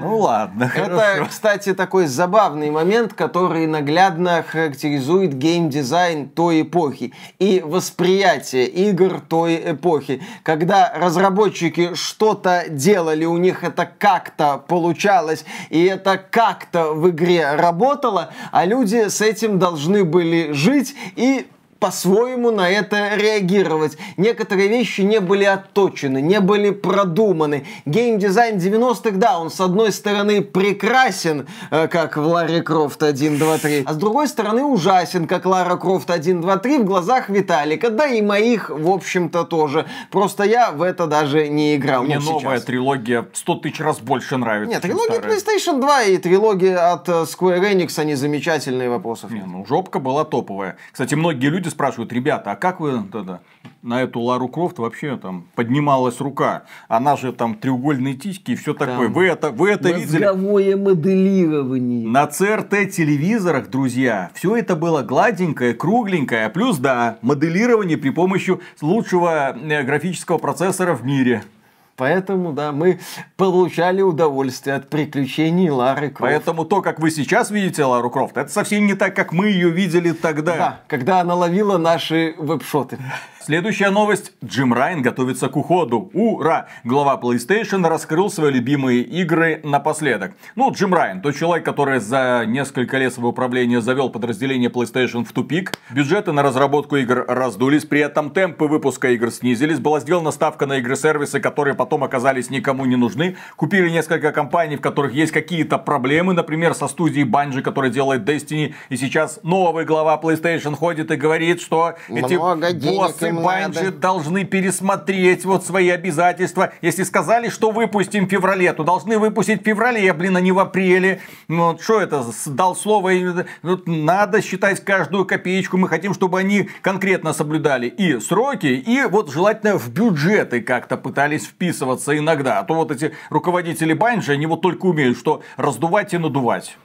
ну ладно, Это, кстати, такой забавный момент, который наглядно характеризует геймдизайн той эпохи и восприятие игр той эпохи. Когда разработчики что-то делали, у них это как-то получалось, и это как-то в игре работало, а люди с этим должны были жить и по-своему на это реагировать. Некоторые вещи не были отточены, не были продуманы. Геймдизайн 90-х, да, он с одной стороны прекрасен, э, как в Ларе Крофт 1, 2, 3, а с другой стороны ужасен, как Лара Крофт 1, 2, 3 в глазах Виталика, да и моих, в общем-то, тоже. Просто я в это даже не играл. Мне ну, новая сейчас. трилогия 100 тысяч раз больше нравится. Нет, трилогия старая. PlayStation 2 и трилогия от э, Square Enix, они замечательные, вопросов Не, ну жопка была топовая. Кстати, многие люди спрашивают, ребята, а как вы тогда на эту Лару Крофт вообще там поднималась рука? Она же там треугольные тиськи и все такое. Вы это, вы это видели? Моделирование. На CRT телевизорах, друзья, все это было гладенькое, кругленькое, плюс, да, моделирование при помощи лучшего э, графического процессора в мире. Поэтому, да, мы получали удовольствие от приключений Лары Крофт. Поэтому то, как вы сейчас видите Лару Крофт, это совсем не так, как мы ее видели тогда. Да, когда она ловила наши веб-шоты. Следующая новость. Джим Райан готовится к уходу. Ура! Глава PlayStation раскрыл свои любимые игры напоследок. Ну, Джим Райан, тот человек, который за несколько лет своего управления завел подразделение PlayStation в тупик. Бюджеты на разработку игр раздулись, при этом темпы выпуска игр снизились. Была сделана ставка на игры-сервисы, которые потом оказались никому не нужны. Купили несколько компаний, в которых есть какие-то проблемы. Например, со студией Bungie, которая делает Destiny. И сейчас новый глава PlayStation ходит и говорит, что эти Много боссы надо. должны пересмотреть вот свои обязательства. Если сказали, что выпустим в феврале, то должны выпустить в феврале, блин, а не в апреле. Ну, вот что это, дал слово, надо считать каждую копеечку. Мы хотим, чтобы они конкретно соблюдали и сроки, и вот желательно в бюджеты как-то пытались вписываться иногда. А то вот эти руководители Банжи, они вот только умеют, что раздувать и надувать.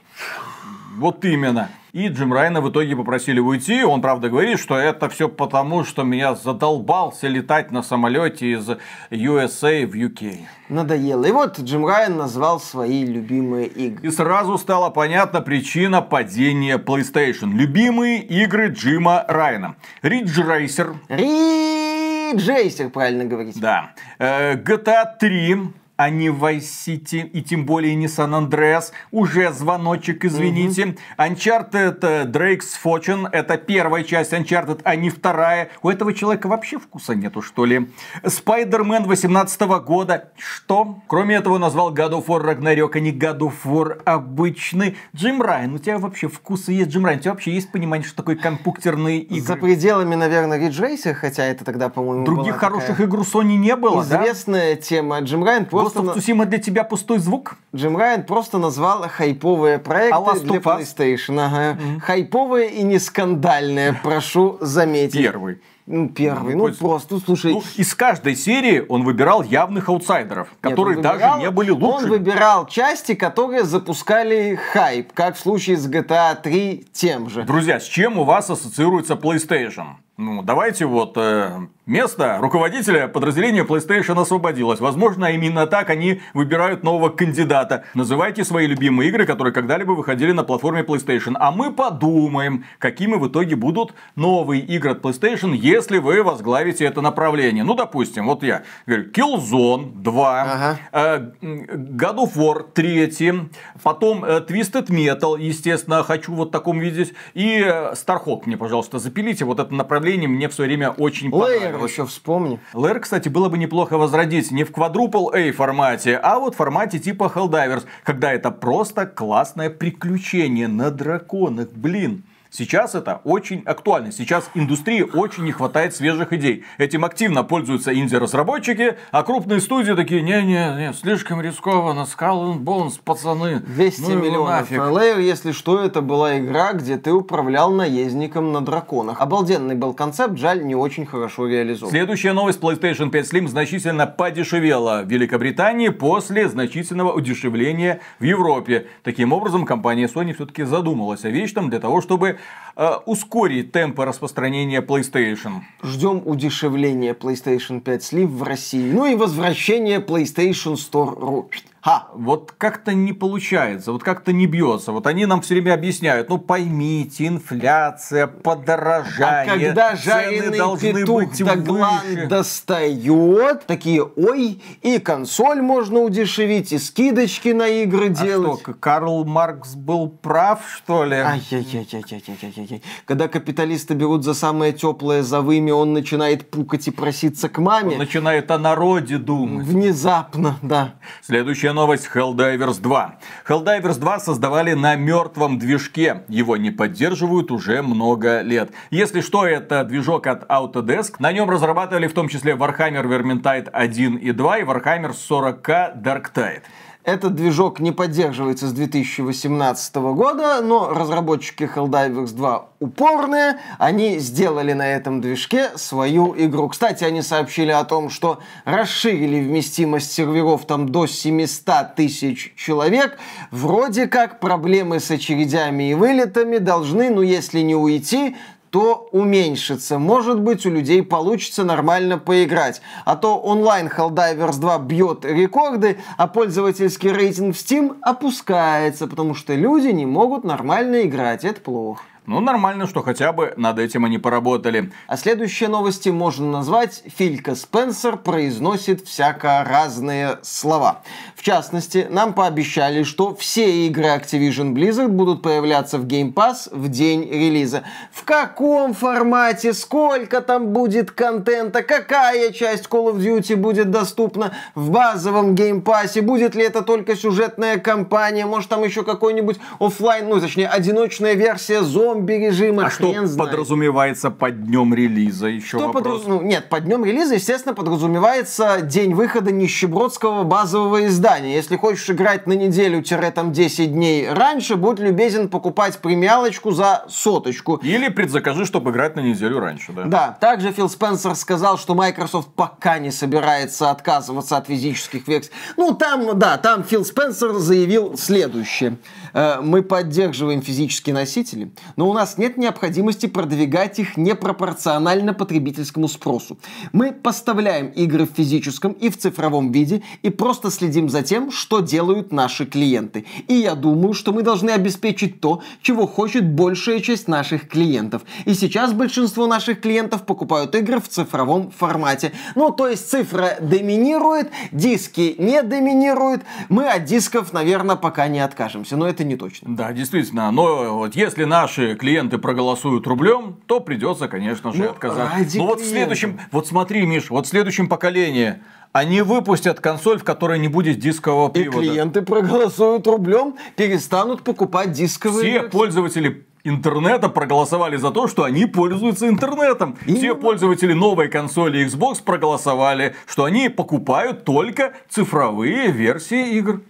Вот именно. И Джим Райана в итоге попросили уйти. Он, правда, говорит, что это все потому, что меня задолбался летать на самолете из USA в UK. Надоело. И вот Джим Райан назвал свои любимые игры. И сразу стала понятна причина падения PlayStation. Любимые игры Джима Райана. Ridge Racer, Риджейсер, правильно говорить. да. Э, GTA 3, а не Vice City, и тем более не San Andreas. Уже звоночек, извините. Uncharted э, Drake's Fortune, это первая часть Uncharted, а не вторая. У этого человека вообще вкуса нету, что ли? Spider-Man 18 года. Что? Кроме этого, назвал God of War Ragnarok, а не God of War обычный. Джим Райан, у тебя вообще вкусы есть, Джим Райан? У тебя вообще есть понимание, что такое компьютерные игры? За пределами, наверное, Риджейсер, хотя это тогда, по-моему, Других хороших такая игр у Sony не было, да? известная тема. Джим Райан просто, Ghost of Tsushima для тебя пустой звук? Джим Райан просто назвал хайповые проекты А для? PlayStation. Ага. Хайповые и не скандальные, [laughs] прошу заметить. Первый. Ну, первый. Ну, Ну, просто, слушай, Ну, из каждой серии он выбирал явных аутсайдеров, Нет, которые он даже выбирал- не были Он лучше. выбирал части, которые запускали хайп, как в случае с GTA 3 тем же. Друзья, с чем у вас ассоциируется PlayStation? Ну, давайте вот э, место руководителя подразделения PlayStation освободилось. Возможно, именно так они выбирают нового кандидата. Называйте свои любимые игры, которые когда-либо выходили на платформе PlayStation. А мы подумаем, какими в итоге будут новые игры от PlayStation, если вы возглавите это направление. Ну, допустим, вот я говорю, Killzone 2, Ага. э, God of War 3, потом э, Twisted Metal, естественно, хочу вот в таком видеть, и э, Starhawk мне, пожалуйста, запилите, вот это направление мне в свое время очень Лейер понравилось. еще вспомни. Лэр, кстати, было бы неплохо возродить не в quadruple A формате, а вот в формате типа Helldivers, когда это просто классное приключение на драконах, блин. Сейчас это очень актуально. Сейчас индустрии очень не хватает свежих идей. Этим активно пользуются инди-разработчики, а крупные студии такие, не-не-не, слишком рискованно, Skull and Bones, пацаны. 200 ну миллионов. нафиг». Если что, это была игра, где ты управлял наездником на драконах. Обалденный был концепт, жаль, не очень хорошо реализован. Следующая новость. PlayStation 5 Slim значительно подешевела в Великобритании после значительного удешевления в Европе. Таким образом, компания Sony все-таки задумалась о вечном для того, чтобы э, ускорить темпы распространения PlayStation. Ждем удешевления PlayStation 5 Slim в России. Ну и возвращение PlayStation Store.ru. Ха! Вот как-то не получается, вот как-то не бьется. Вот они нам все время объясняют, ну поймите, инфляция, А подорожание, когда цены жареный должны петух быть Доглан выше. достает, такие, ой, и консоль можно удешевить, и скидочки на игры А делать. что, Карл Маркс был прав, что ли? Ай-яй-яй-яй-яй-яй-яй. Когда капиталисты берут за самое теплое за вымя, он начинает пукать и проситься к Он маме. начинает о народе думать. Внезапно, да. Следующая новость Helldivers 2. Helldivers 2 создавали на мертвом движке. Его не поддерживают уже много лет. Если что, это движок от Autodesk. На нем разрабатывали в том числе Warhammer Vermintide 1 и 2 и Warhammer 40k Darktide. Этот движок не поддерживается с 2018 года, но разработчики Helldivers 2 упорные, они сделали на этом движке свою игру. Кстати, они сообщили о том, что расширили вместимость серверов там до 700 тысяч человек. Вроде как проблемы с очередями и вылетами должны, ну если не уйти, то уменьшится. Может быть, у людей получится нормально поиграть. А то онлайн Helldivers 2 бьет рекорды, а пользовательский рейтинг в Steam опускается, потому что люди не могут нормально играть. Это плохо. Ну, нормально, что хотя бы над этим они поработали. А следующие новости можно назвать «Филька Спенсер произносит всяко разные слова». В частности, нам пообещали, что все игры Activision Blizzard будут появляться в Game Pass в день релиза. В каком формате, сколько там будет контента, какая часть Call of Duty будет доступна в базовом Game Pass, будет ли это только сюжетная кампания, может там еще какой-нибудь оффлайн, ну точнее одиночная версия зомби зомби-режима, А что знает. подразумевается под днем релиза? Еще Что вопрос. подраз- ну, нет, под днем релиза, естественно, подразумевается день выхода нищебродского базового издания. Если хочешь играть на неделю-там 10 дней раньше, будь любезен покупать премиалочку за соточку. Или предзакажи, чтобы играть на неделю раньше, да? Да, также Фил Спенсер сказал, что Microsoft пока не собирается отказываться от физических версий. Ну, там, да, там Фил Спенсер заявил следующее. Э, Мы поддерживаем физические носители, но у нас нет необходимости продвигать их непропорционально потребительскому спросу. Мы поставляем игры в физическом и в цифровом виде и просто следим за тем, что делают наши клиенты. И я думаю, что мы должны обеспечить то, чего хочет большая часть наших клиентов. И сейчас большинство наших клиентов покупают игры в цифровом формате. Ну, то есть цифра доминирует, диски не доминируют. Мы от дисков, наверное, пока не откажемся, но это не точно. Да, действительно. Но вот если наши клиенты проголосуют рублем, то придется, конечно же, Ну, отказаться. ради Но вот в следующем, вот смотри, Миш, вот в следующем поколении они выпустят консоль, в которой не будет дискового И привода. клиенты проголосуют рублем, перестанут покупать дисковые Все версии. пользователи интернета проголосовали за то, что они пользуются интернетом. Все Именно. пользователи новой консоли Xbox проголосовали, что они покупают только цифровые версии игр.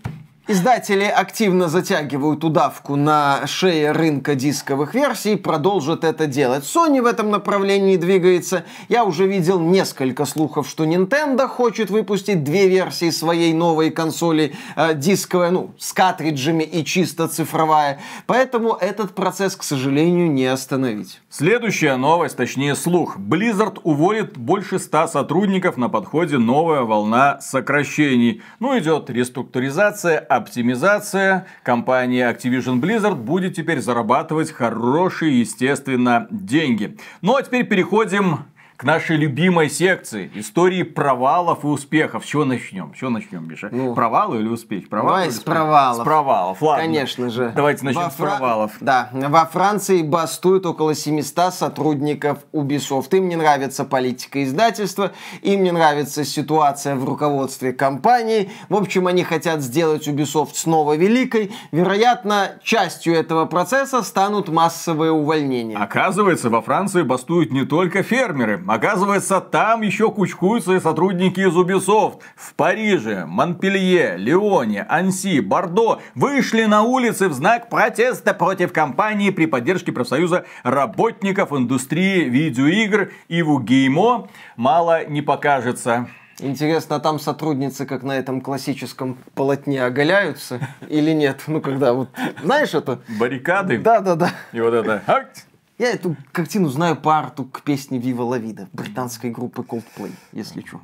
Издатели активно затягивают удавку на шее рынка дисковых версий и продолжат это делать. Sony в этом направлении двигается. Я уже видел несколько слухов, что Nintendo хочет выпустить две версии своей новой консоли э, дисковая, ну, с картриджами и чисто цифровая. Поэтому этот процесс, к сожалению, не остановить. Следующая новость, точнее слух. Blizzard уволит больше 100 сотрудников на подходе новая волна сокращений. Ну, идет реструктуризация, оптимизация. Компания Activision Blizzard будет теперь зарабатывать хорошие, естественно, деньги. Ну, а теперь переходим к нашей любимой секции. Истории провалов и успехов. С чего начнем? С чего начнем, Миша? Ну, Провалы или успехи? Провалы Давай или с провалов. С провалов, ладно. Конечно же. Давайте начнем Во с Фра- провалов. Да, во Франции бастуют около 700 сотрудников Ubisoft. Им не нравится политика издательства, им не нравится ситуация в руководстве компании. В общем, они хотят сделать Ubisoft снова великой. Вероятно, частью этого процесса станут массовые увольнения. Оказывается, во Франции бастуют не только фермеры. Оказывается, там еще кучкуются и сотрудники из Ubisoft. В Париже, Монпелье, Лионе, Анси, Бордо вышли на улицы в знак протеста против компании при поддержке профсоюза работников индустрии видеоигр Иву Геймо. Мало не покажется. Интересно, а там сотрудницы, как на этом классическом полотне, оголяются или нет? Ну, когда вот, знаешь это? Баррикады. Да-да-да. И вот это. Я эту картину знаю по арту к песне Вива Ла Вида британской группы Coldplay, если что.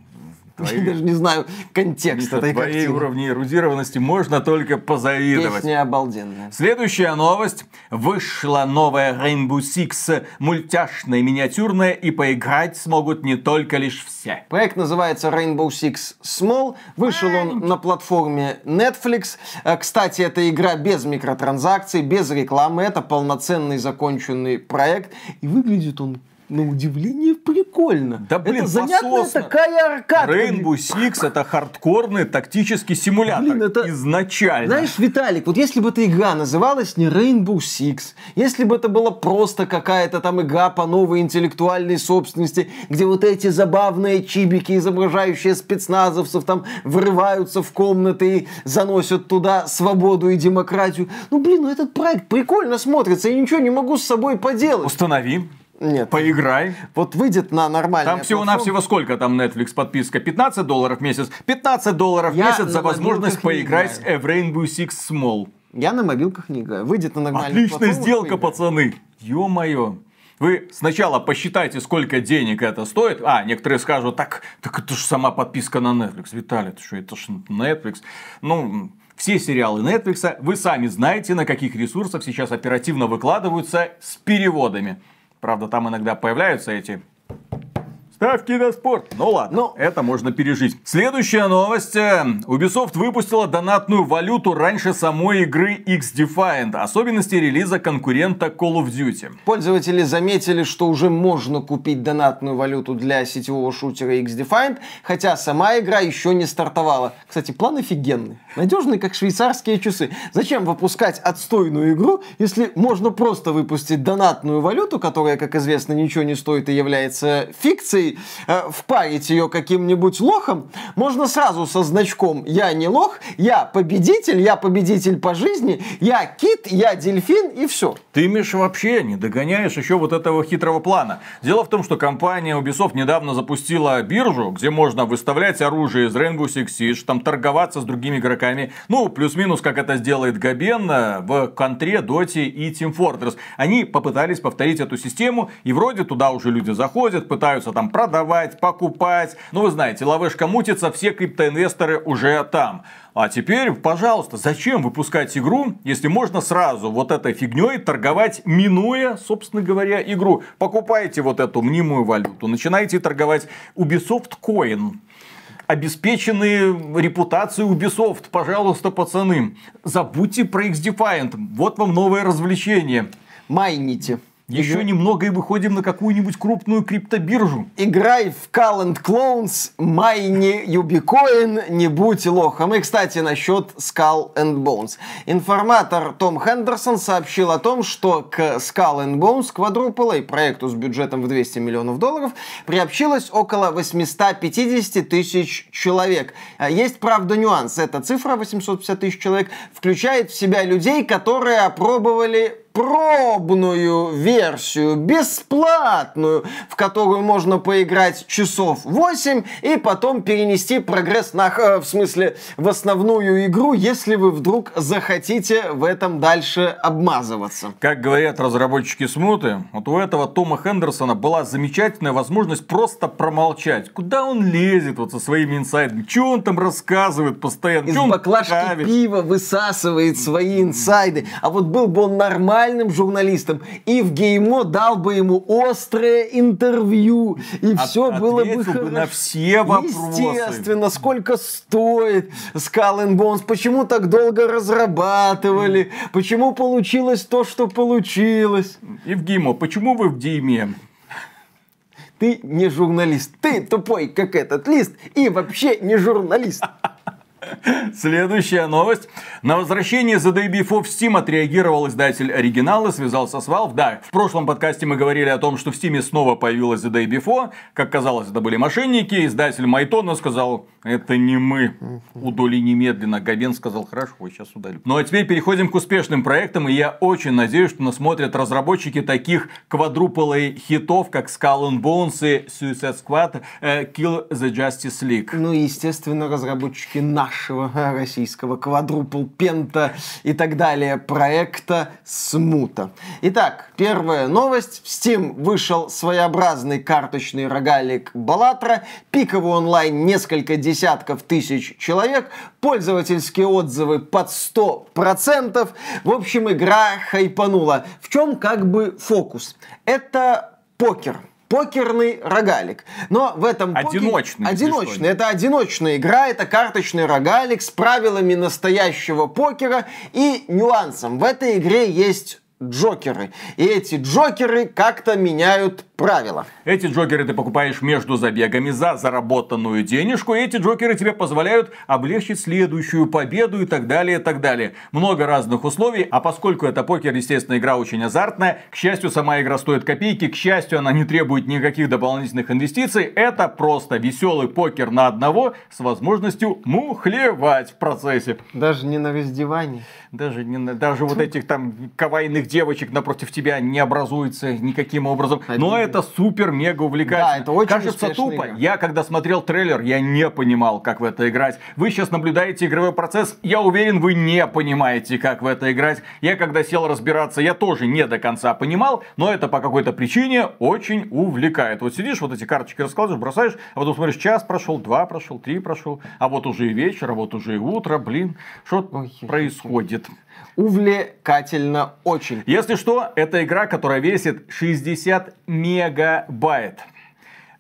Я даже не знаю контекст этой твоей картины. уровне эрудированности можно только позавидовать. Песня обалденная. Следующая новость. Вышла новая Rainbow Six мультяшная, миниатюрная, и поиграть смогут не только лишь все. Проект называется Rainbow Six Small. Вышел он на платформе Netflix. Э, Кстати, это игра без микротранзакций, без рекламы. Это полноценный законченный проект. И выглядит он на удивление прикольно. Да, блин, это занятная пососно. такая аркадка. Rainbow Six это хардкорный тактический симулятор. Блин, это- Изначально. Знаешь, Виталик, вот если бы эта игра называлась не Rainbow Six, если бы это была просто какая-то там игра по новой интеллектуальной собственности, где вот эти забавные чибики, изображающие спецназовцев, там врываются в комнаты и заносят туда свободу и демократию. Ну, блин, ну этот проект прикольно смотрится, я ничего не могу с собой поделать. Установи, Нет. поиграй. Вот выйдет на нормальный Там всего-навсего сколько там Netflix подписка? 15 долларов в месяц? 15 долларов в Я месяц за возможность поиграть в Rainbow Six Small. Я на мобилках не играю. Выйдет на нормальный Отличная сделка, пацаны. Ё-моё. Вы сначала посчитайте, сколько денег это стоит. А, некоторые скажут, так, так это же сама подписка на Netflix. Виталий, ты что, это же Netflix. Ну, все сериалы Netflix, вы сами знаете, на каких ресурсах сейчас оперативно выкладываются с переводами. Правда, там иногда появляются эти Ставки на спорт. Ну ладно, Ну. это можно пережить. Следующая новость. Ubisoft выпустила донатную валюту раньше самой игры X-Defiant. Особенности релиза конкурента Call of Duty. Пользователи заметили, что уже можно купить донатную валюту для сетевого шутера X-Defiant, хотя сама игра еще не стартовала. Кстати, план офигенный. Надежный, как швейцарские часы. Зачем выпускать отстойную игру, если можно просто выпустить донатную валюту, которая, как известно, ничего не стоит и является фикцией, э, впарить ее каким-нибудь лохом, можно сразу со значком «Я не лох», «Я победитель», «Я победитель по жизни», «Я кит», «Я дельфин» и все. Ты, Миша, вообще не догоняешь еще вот этого хитрого плана. Дело в том, что компания Ubisoft недавно запустила биржу, где можно выставлять оружие из Rainbow Six Siege, там торговаться с другими игроками. Ну, плюс-минус, как это сделает Габен э, в Контре, Доте и Team Fortress. Они попытались повторить эту систему, и вроде туда уже люди заходят, пытаются там продавать, покупать. Ну, вы знаете, лавышка мутится, все криптоинвесторы уже там. А теперь, пожалуйста, зачем выпускать игру, если можно сразу вот этой фигней торговать, минуя, собственно говоря, игру. Покупайте вот эту мнимую валюту, начинайте торговать Ubisoft Coin. Обеспеченные репутацией Ubisoft, пожалуйста, пацаны. Забудьте про X-Defiant. Вот вам новое развлечение. Майните. Еще немного и выходим на какую-нибудь крупную криптобиржу. Играй в Call and Clones, майни Юбикоин, не будь лохом. И, кстати, насчет Skull and Bones. Информатор Том Хендерсон сообщил о том, что к Skull and Bones, Quadruple A, проекту с бюджетом в 200 миллионов долларов, приобщилось около 850 тысяч человек. А Есть, правда, нюанс. Эта цифра, 850 тысяч человек, включает в себя людей, которые опробовали пробную версию, бесплатную, в которую можно поиграть часов 8 и потом перенести прогресс на, э, в смысле, в основную игру, если вы вдруг захотите в этом дальше обмазываться. Как говорят разработчики смуты, вот у этого Тома Хендерсона была замечательная возможность просто промолчать. Куда он лезет вот со своими инсайдами? Что он там рассказывает постоянно? Из баклажки пива высасывает свои инсайды. А вот был бы он нормальным журналистом, и в Геймо дал бы ему острое интервью, и От- все было бы ответил бы хорошо. на все вопросы. Естественно, сколько стоит Skull and Bones, почему так долго разрабатывали, почему получилось то, что получилось. Евгимо, почему вы в Дейме? Ты не журналист, ты тупой, как этот лист, и вообще не журналист. [laughs] Следующая новость. На возвращение The Day Before в Steam отреагировал издатель оригинала, связался с Valve. Да, в прошлом подкасте мы говорили о том, что в Steam снова появилась The Day Before. Как казалось, это были мошенники. Издатель Майтона сказал, это не мы. Удали немедленно. Габен сказал, хорошо, сейчас удалю. Ну а теперь переходим к успешным проектам. И я очень надеюсь, что нас смотрят разработчики таких квадруполей хитов, как Skull and Bones и Suicide Squad, э, Kill the Justice League. Ну и, естественно, разработчики нашего российского квадрупл пента и так далее проекта Смута. Итак, первая новость. В Steam вышел своеобразный карточный рогалик Балатра. Пиковый онлайн несколько десятков тысяч человек. Пользовательские отзывы под 100%. В общем, игра хайпанула. В чем как бы фокус? Это покер. Покерный рогалик. Но в этом Одиночный, если Одиночный. Это одиночная игра, это карточный рогалик с правилами настоящего покера и нюансом. В этой игре есть джокеры. И эти джокеры как-то меняют правила. Эти джокеры ты покупаешь между забегами за заработанную денежку, и эти джокеры тебе позволяют облегчить следующую победу и так далее, и так далее. Много разных условий, а поскольку это покер, естественно, игра очень азартная, к счастью, сама игра стоит копейки, к счастью, она не требует никаких дополнительных инвестиций, это просто веселый покер на одного с возможностью мухлевать в процессе. Даже не на раздевании. Даже, не, на- даже вот этих там кавайных девочек напротив тебя не образуется никаким образом. Но это супер-мега увлекательно. Да, это очень Кажется тупо. игра. Я когда смотрел трейлер, я не понимал, как в это играть. Вы сейчас наблюдаете игровой процесс. Я уверен, вы не понимаете, как в это играть. Я когда сел разбираться, я тоже не до конца понимал. Но это по какой-то причине очень увлекает. Вот сидишь, вот эти карточки раскладываешь, бросаешь, а потом смотришь, час прошел, два прошел, три прошел. А вот уже и вечер, а вот уже и утро. Блин, что Ой, происходит? Увлекательно очень. Если что, это игра, которая весит 60 мегабайт.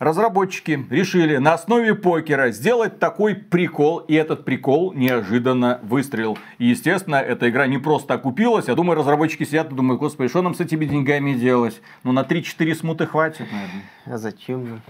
Разработчики решили на основе покера сделать такой прикол, и этот прикол неожиданно выстрелил. И, естественно, эта игра не просто окупилась. Я думаю, разработчики сидят и думают, господи, что нам с этими деньгами делать? Ну, на 3-4 смуты хватит, наверное. А зачем же?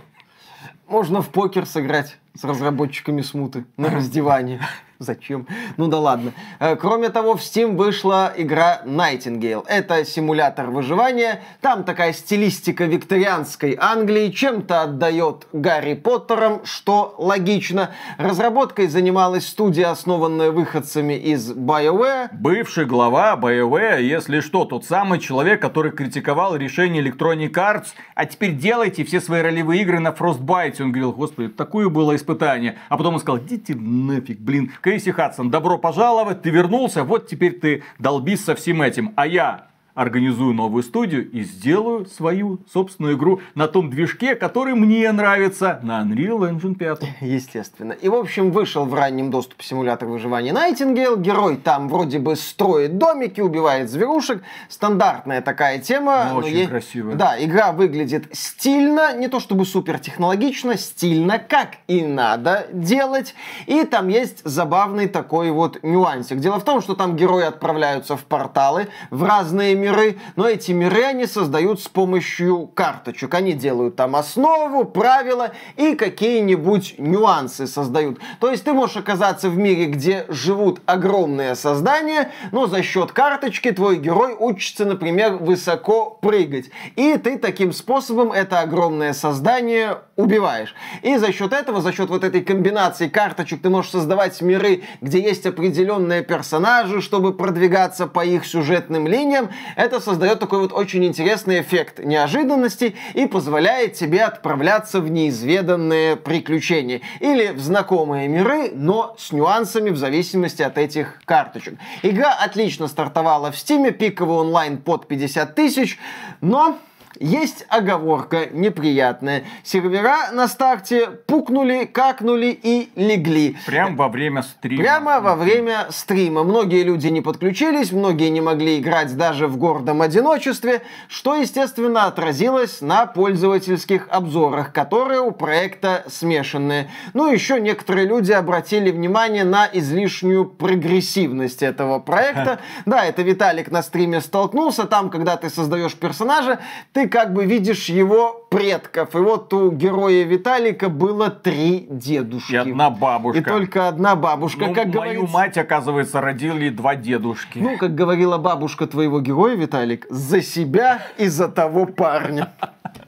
Можно в покер сыграть с разработчиками смуты на раздевании. Зачем? Ну да ладно. Э, Кроме того, в Steam вышла игра Nightingale. Это симулятор выживания. Там такая стилистика викторианской Англии. Чем-то отдает Гарри Поттером, что логично. Разработкой занималась студия, основанная выходцами из BioWare. Бывший глава BioWare, если что, тот самый человек, который критиковал решение Electronic Arts, а теперь делайте все свои ролевые игры на Frostbite. Он говорил, господи, такое было испытание. А потом он сказал, идите нафиг, блин. Кейси Хадсон, добро пожаловать, ты вернулся, вот теперь ты долбись со всем этим. А я организую новую студию и сделаю свою собственную игру на том движке, который мне нравится, на Unreal Engine 5. Естественно. И, в общем, вышел в раннем доступе симулятор выживания Найтингейл. Герой там вроде бы строит домики, убивает зверушек. Стандартная такая тема. Ну, но очень е- красиво. Да, игра выглядит стильно, не то чтобы супер технологично, стильно, как и надо делать. И там есть забавный такой вот нюансик. Дело в том, что там герои отправляются в порталы, в разные миры, но эти миры они создают с помощью карточек. Они делают там основу, правила и какие-нибудь нюансы создают. То есть ты можешь оказаться в мире, где живут огромные создания, но за счет карточки твой герой учится, например, высоко прыгать. И ты таким способом это огромное создание убиваешь. И за счет этого, за счет вот этой комбинации карточек, ты можешь создавать миры, где есть определенные персонажи, чтобы продвигаться по их сюжетным линиям. Это создает такой вот очень интересный эффект неожиданности и позволяет тебе отправляться в неизведанные приключения. Или в знакомые миры, но с нюансами в зависимости от этих карточек. Игра отлично стартовала в Стиме, пиковый онлайн под 50 тысяч, но есть оговорка неприятная. Сервера на старте пукнули, какнули и легли. Прям во время стрима. Прямо во время стрима. Многие люди не подключились, многие не могли играть даже в гордом одиночестве, что, естественно, отразилось на пользовательских обзорах, которые у проекта смешанные. Ну, еще некоторые люди обратили внимание на излишнюю прогрессивность этого проекта. [laughs] Да, это Виталик на стриме столкнулся. Там, когда ты создаешь персонажа, ты как бы видишь его предков. И вот у героя Виталика было три дедушки. И одна бабушка. И только одна бабушка, Ну, как мою говорится. мать, оказывается, родили два дедушки. Ну, как говорила бабушка твоего героя, Виталик, за себя и за того парня.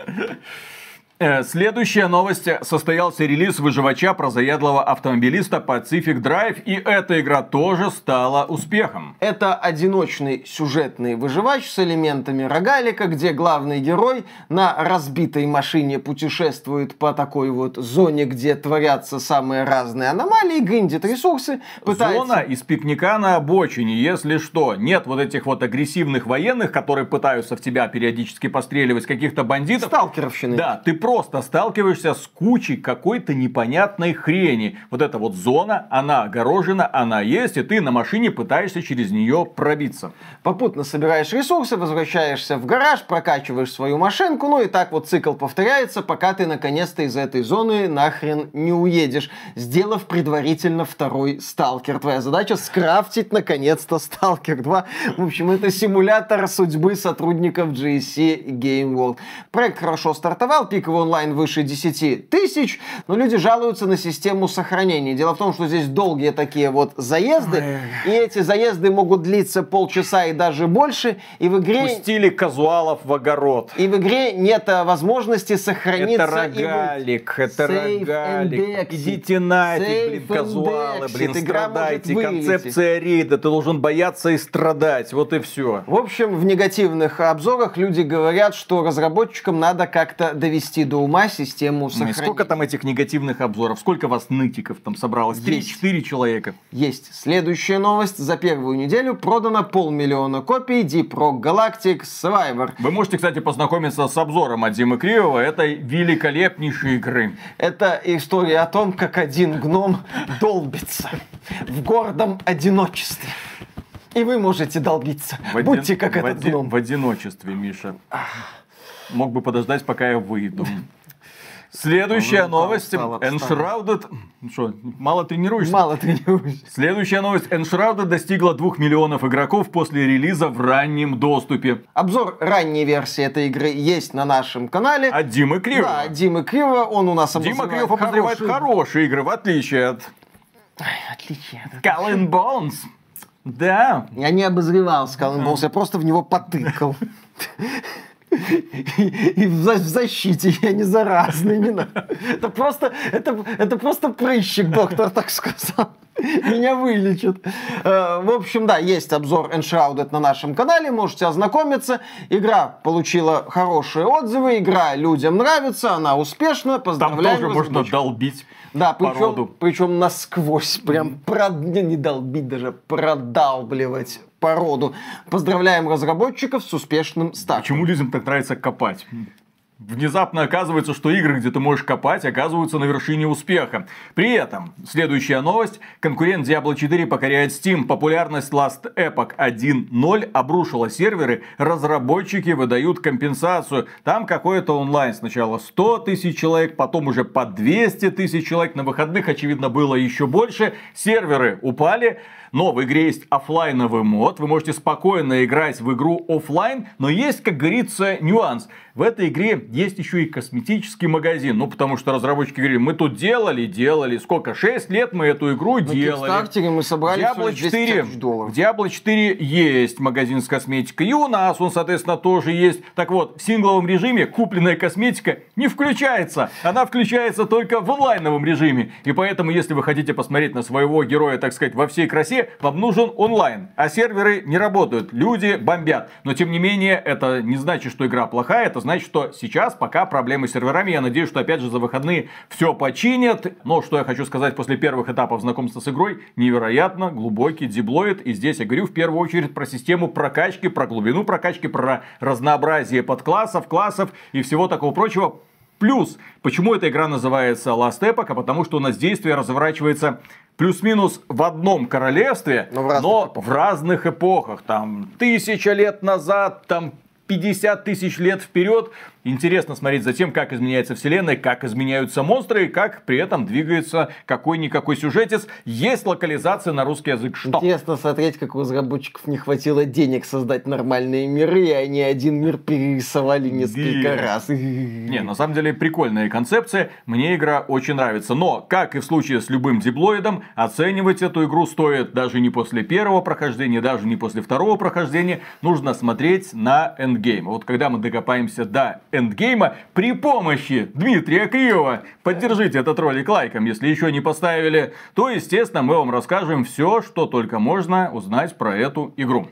[laughs] Э, Следующая новость. Состоялся релиз выживача про заядлого автомобилиста Pacific Drive, и эта игра тоже стала успехом. Это одиночный сюжетный выживач с элементами рогалика, где главный герой на разбитой машине путешествует по такой вот зоне, где творятся самые разные аномалии, гриндит ресурсы, пытается... Зона из пикника на обочине, если что. Нет вот этих вот агрессивных военных, которые пытаются в тебя периодически постреливать, каких-то бандитов. Сталкеровщины. Да, ты просто сталкиваешься с кучей какой-то непонятной хрени. Вот эта вот зона, она огорожена, она есть, и ты на машине пытаешься через нее пробиться. Попутно собираешь ресурсы, возвращаешься в гараж, прокачиваешь свою машинку, ну и так вот цикл повторяется, пока ты наконец-то из этой зоны нахрен не уедешь, сделав предварительно второй сталкер. Твоя задача скрафтить наконец-то сталкер 2. В общем, это симулятор судьбы сотрудников GSC Game World. Проект хорошо стартовал, пиковый онлайн выше 10 тысяч, но люди жалуются на систему сохранения. Дело в том, что здесь долгие такие вот заезды, и эти заезды могут длиться полчаса и даже больше, и в игре... Пустили казуалов в огород. И в игре нет а, возможности сохраниться. Это и рогалик, это Save and рогалик. Идите нафиг, блин, казуалы, блин. Игра страдайте. Концепция рейда, ты должен бояться и страдать, вот и все. В общем, в негативных обзорах люди говорят, что разработчикам надо как-то довести до ума систему сохранения. Сколько там этих негативных обзоров? Сколько вас нытиков там собралось? 3-4 человека. Есть. Следующая новость. За первую неделю продано полмиллиона копий Deep Rock Galactic Survivor. Вы можете, кстати, познакомиться с обзором от Димы Кривого этой великолепнейшей игры. Это история о том, как один гном долбится в гордом одиночестве. И вы можете долбиться. В один- Будьте как в этот оди- гном. В одиночестве, Миша. Мог бы подождать, пока я выйду. Следующая новость. Enshrouded... Что, мало тренируешься? Мало тренируюсь. Следующая новость. Enshrouded достигла 2 миллионов игроков после релиза в раннем доступе. Обзор ранней версии этой игры есть на нашем канале. От Димы Криво. Да, Димы Криво, он у нас Дима обозревает Криво обозревает хорошие- хорошие игры, в отличие от Отличие. от- Skull and Bones. Да. Я не обозревал Skull and Bones, я просто в него потыкал. [laughs] И, в, за- в защите я не заразный, не надо. Это просто, это, это просто прыщик, доктор так сказал. Меня вылечат. Э, В общем, да, есть обзор Enshrouded на нашем канале, можете ознакомиться. Игра получила хорошие отзывы, игра людям нравится, она успешна, Там поздравляем тоже можно долбить Да, причем, причем насквозь, прям прод... не, не долбить, даже продалбливать породу. Поздравляем разработчиков с успешным стартом. Почему людям так нравится копать? Внезапно оказывается, что игры, где ты можешь копать, оказываются на вершине успеха. При этом, следующая новость. Конкурент Diablo 4 покоряет Steam. Популярность Last Epoch 1.0 обрушила серверы. Разработчики выдают компенсацию. Там какой-то онлайн. Сначала 100 тысяч человек, потом уже по 200 тысяч человек. На выходных, очевидно, было еще больше. Серверы упали. Но в игре есть оффлайновый мод, вы можете спокойно играть в игру оффлайн, но есть, как говорится, нюанс. В этой игре есть еще и косметический магазин, ну потому что разработчики говорили, мы тут делали, делали, сколько, 6 лет мы эту игру На делали. Кикстартере мы собрали Diablo лишь 200 4, тысяч в долларов. Diablo 4 есть магазин с косметикой, и у нас он, соответственно, тоже есть. Так вот, в сингловом режиме купленная косметика не включается. Она включается только в онлайновом режиме. И поэтому, если вы хотите посмотреть на своего героя, так сказать, во всей красе, вам нужен онлайн. А серверы не работают, люди бомбят. Но, тем не менее, это не значит, что игра плохая, это значит, что сейчас пока проблемы с серверами. Я надеюсь, что, опять же, за выходные все починят. Но, что я хочу сказать после первых этапов знакомства с игрой, невероятно глубокий диблоид. И здесь я говорю в первую очередь про систему прокачки, про глубину прокачки, про разнообразие подклассов, классов и всего такого прочего. Плюс, почему эта игра называется Last Epoch? А потому что у нас действие разворачивается плюс-минус в одном королевстве, Но в разных но эпохах. в разных эпохах. Там тысяча лет назад, там 50 тысяч лет вперед. Интересно смотреть за тем, как изменяется вселенная, как изменяются монстры, и как при этом двигается какой-никакой сюжетец. Есть локализация на русский язык. Что? Интересно смотреть, как у разработчиков не хватило денег создать нормальные миры, и они один мир перерисовали несколько Да. раз. Не, на самом деле прикольная концепция, мне игра очень нравится. Но, как и в случае с любым диблоидом, оценивать эту игру стоит даже не после первого прохождения, даже не после второго прохождения. Нужно смотреть на эндгейм. Вот когда мы докопаемся до эндгейма при помощи Дмитрия Кривова, поддержите этот ролик лайком, если еще не поставили, то, естественно, мы вам расскажем все, что только можно узнать про эту игру.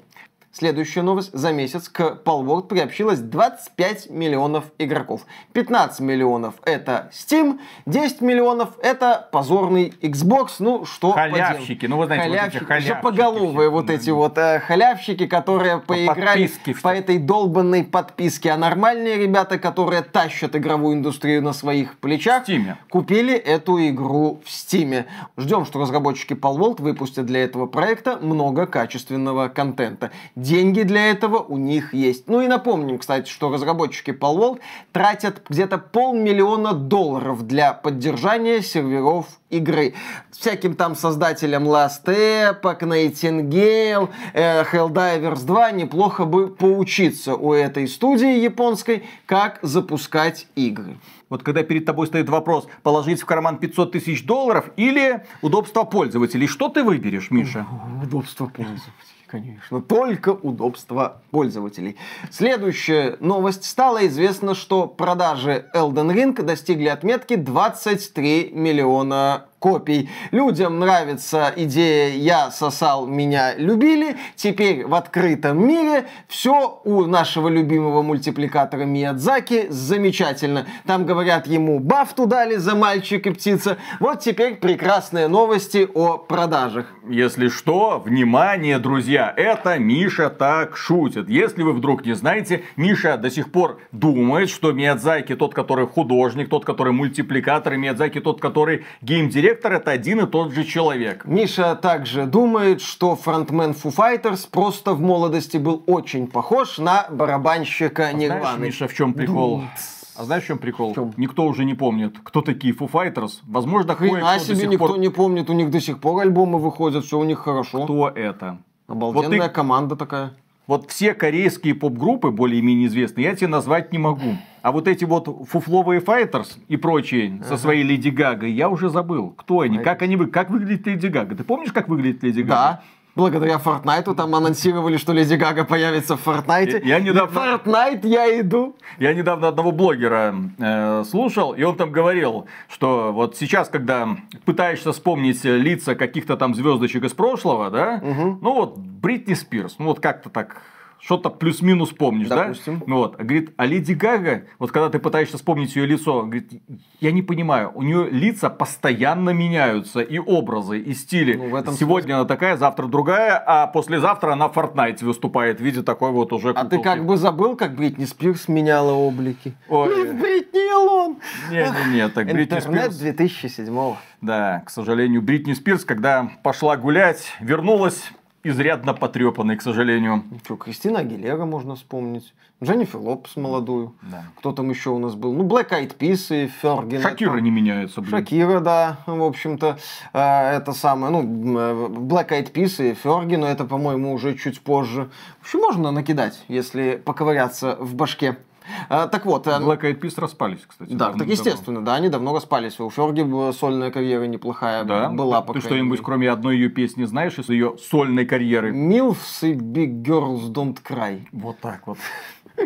Следующая новость. За месяц к Palworld приобщилось 25 миллионов игроков. 15 миллионов это Steam, 10 миллионов это позорный Xbox. Ну, что Халявщики, поделать. ну, вы знаете, вот эти халявщики, халявщики все. вот эти вот э, халявщики, которые поиграли подписке по этой долбанной подписке. А нормальные ребята, которые тащат игровую индустрию на своих плечах, Steam. купили эту игру в Steam. Ждем, что разработчики Palworld выпустят для этого проекта много качественного контента. Деньги для этого у них есть. Ну и напомним, кстати, что разработчики Palworld тратят где-то полмиллиона долларов для поддержания серверов игры. Всяким там создателям Last Epoch, Nightingale, э, Helldivers 2 неплохо бы поучиться у этой студии японской, как запускать игры. Вот когда перед тобой стоит вопрос, положить в карман 500 тысяч долларов или удобство пользователей, что ты выберешь, Миша? Удобство пользователей, конечно. Только удобство пользователей. Следующая новость. Стало известно, что продажи Elden Ring достигли отметки 23 миллиона копий. Людям нравится идея «я сосал, меня любили». Теперь в открытом мире все у нашего любимого мультипликатора Миядзаки замечательно. Там говорят ему бафту дали за мальчик и птица. Вот теперь прекрасные новости о продажах. Если что, внимание, друзья, это Миша так шутит. Если вы вдруг не знаете, Миша до сих пор думает, что Миядзаки тот, который художник, тот, который мультипликатор, и Миядзаки тот, который геймдиректор, это один и тот же человек. Миша также думает, что фронтмен Foo Fighters просто в молодости был очень похож на барабанщика Знаешь, Нирваны. Миша, в чем прикол? А знаешь, в чем прикол? В чем? Никто уже не помнит, кто такие Foo Fighters. Возможно, кое-кто до себе, никто пор... не помнит, у них до сих пор альбомы выходят, все у них хорошо. Кто это? Обалденная Вот ты- команда такая. Вот все корейские поп-группы, более-менее известные, я тебе назвать не могу. А вот эти вот фуфловые файтерс и прочие со своей Леди Гагой, я уже забыл. Кто они, как они вы, как выглядит Леди Гага? Ты помнишь, как выглядит Леди Гага? Да. Благодаря Фортнайту там анонсировали, что Леди Гага появится в Фортнайте. Я- я недавно- Фортнайт я иду. Я недавно одного блогера э, слушал, и он там говорил, что вот сейчас, когда пытаешься вспомнить лица каких-то там звездочек из прошлого, да, ну вот Бритни Спирс, ну вот как-то так что-то плюс-минус помнишь, Допустим. да? Ну Вот. Говорит, а Леди Гага, вот когда ты пытаешься вспомнить ее лицо, говорит, я не понимаю, у нее лица постоянно меняются, и образы, и стили. Ну, в этом Сегодня она такая, завтра другая, а послезавтра она в Fortnite выступает в виде такой вот уже А ты куколки. как бы забыл, как Бритни Спирс меняла облики? Ой. Мисс Бритни Элон. Не-не-не, так Бритни Интернет Спирс... 2007 Да, к сожалению, Бритни Спирс, когда пошла гулять, вернулась изрядно потрепанной, к сожалению. Что, Кристина Агилера можно вспомнить. Дженнифер Лопес молодую. Да. Кто там еще у нас был? Ну, Black Eyed Peas и Фергин. Шакира не меняется, блин. Шакира, да, в общем-то, э, это самое, ну, э, Black Eyed Peas и Ферги, но это, по-моему, уже чуть позже. В общем, можно накидать, если поковыряться в башке. Э, Так вот, э, Black Eyed Peas распались, кстати. да, так естественно, да, они давно распались. У Ферги сольная карьера неплохая Да? была. Ты что-нибудь, кроме одной ее песни, знаешь из ее сольной карьеры? Milfs и Big Girls Don't Cry. Вот так вот.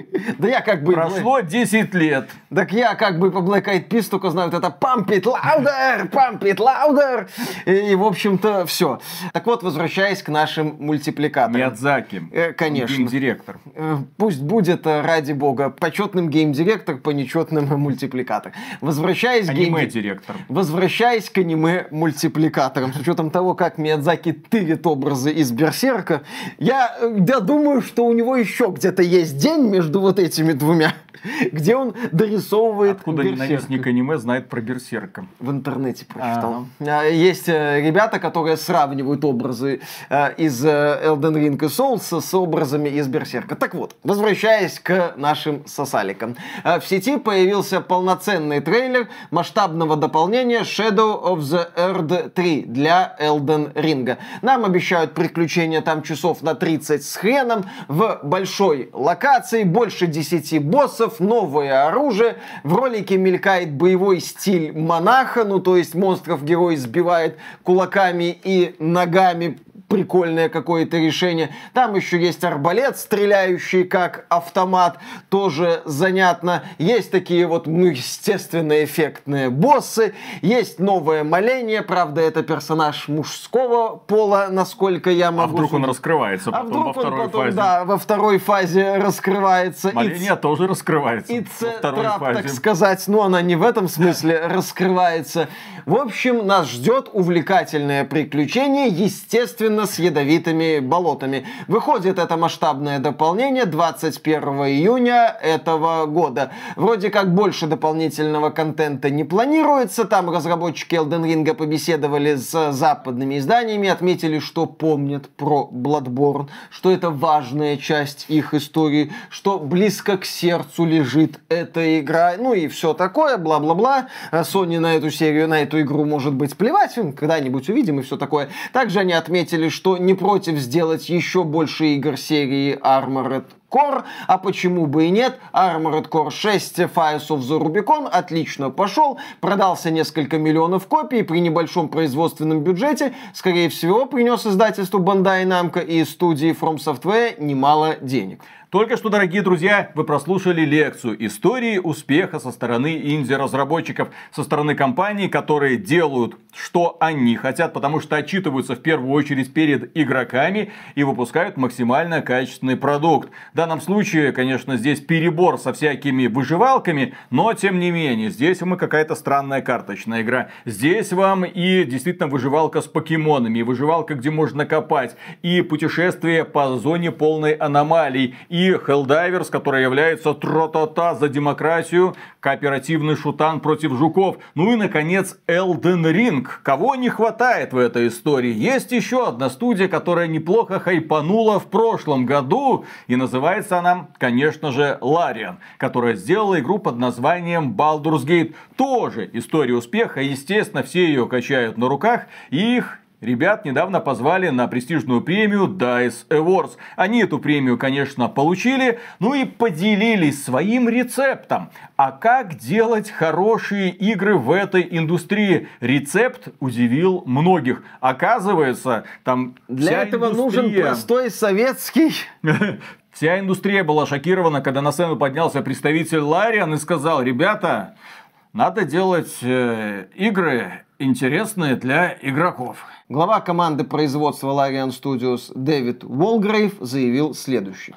[laughs] Да я как бы... Прошло 10 лет. Так я как бы по Black Eyed Peas только знаю вот это Pump it louder, pump it louder. И, в общем-то, все. Так вот, возвращаясь к нашим мультипликаторам. Миядзаки. Э, конечно. директор. Э, Пусть будет, э, ради бога, почетным гейм-директор по нечетным [laughs] мультипликатор. Возвращаясь Аниме-директор. Возвращаясь к аниме-мультипликаторам, с учетом того, как Миядзаки тырит образы из Берсерка, я, я думаю, что у него еще где-то есть день между вот этими двумя, [laughs] где он дорисовывает Откуда Берсерка. ненавистник аниме знает про Берсерка? В интернете прочитал. А, Есть э, ребята, которые сравнивают образы э, из э, Elden Ring и Souls с образами из Берсерка. Так вот, возвращаясь к нашим сосаликам. В сети появился полноценный трейлер масштабного дополнения Shadow of the Earth 3 для Elden Ring. Нам обещают приключения там часов на 30 с хреном в большой локации, больше 10 боссов, новое оружие. В ролике мелькает боевой стиль монаха, ну то есть монстров герой сбивает кулаками и ногами прикольное какое-то решение. Там еще есть арбалет, стреляющий как автомат, тоже занятно. Есть такие вот, ну, естественно, эффектные боссы. Есть новое моление, правда, это персонаж мужского пола, насколько я А могу вдруг он судить. раскрывается А потом вдруг во он второй потом, фазе? да, во второй фазе раскрывается. И Моления тоже раскрывается и во второй трап, так сказать, но она не в этом смысле раскрывается. В общем, нас ждет увлекательное приключение, естественно, с ядовитыми болотами. Выходит это масштабное дополнение 21 июня этого года. Вроде как больше дополнительного контента не планируется. Там разработчики Elden Ring побеседовали с западными изданиями, отметили, что помнят про Bloodborne, что это важная часть их истории, что близко к сердцу лежит эта игра, ну и все такое, бла-бла-бла. Sony на эту серию, на эту игру может быть плевать, когда-нибудь увидим и все такое. Также они отметили, что не против сделать еще больше игр серии Armored Core, а почему бы и нет, Armored Core 6 Fires of the Rubicon отлично пошел, продался несколько миллионов копий при небольшом производственном бюджете, скорее всего, принес издательству Bandai Namco и студии From Software немало денег. Только что, дорогие друзья, вы прослушали лекцию истории успеха со стороны инди-разработчиков, со стороны компаний, которые делают, что они хотят, потому что отчитываются в первую очередь перед игроками и выпускают максимально качественный продукт. В данном случае, конечно, здесь перебор со всякими выживалками, но тем не менее, здесь мы какая-то странная карточная игра. Здесь вам и действительно выживалка с покемонами, и выживалка, где можно копать, и путешествие по зоне полной аномалий, и Helldivers, который является тро-та-та за демократию, кооперативный шутан против жуков. Ну и, наконец, Elden Ring. Кого не хватает в этой истории? Есть еще одна студия, которая неплохо хайпанула в прошлом году, и называется Называется она, конечно же, Larian, которая сделала игру под названием Baldur's Gate. Тоже история успеха, естественно, все ее качают на руках, их Ребят недавно позвали на престижную премию DICE Awards. Они эту премию, конечно, получили, ну и поделились своим рецептом. А как делать хорошие игры в этой индустрии? Рецепт удивил многих. Оказывается, там Для этого нужен простой советский [laughs] Вся индустрия была шокирована, когда на сцену поднялся представитель Лариан и сказал, ребята, надо делать э, игры интересные для игроков. Глава команды производства Larian Studios Дэвид Уолгрейв заявил следующее.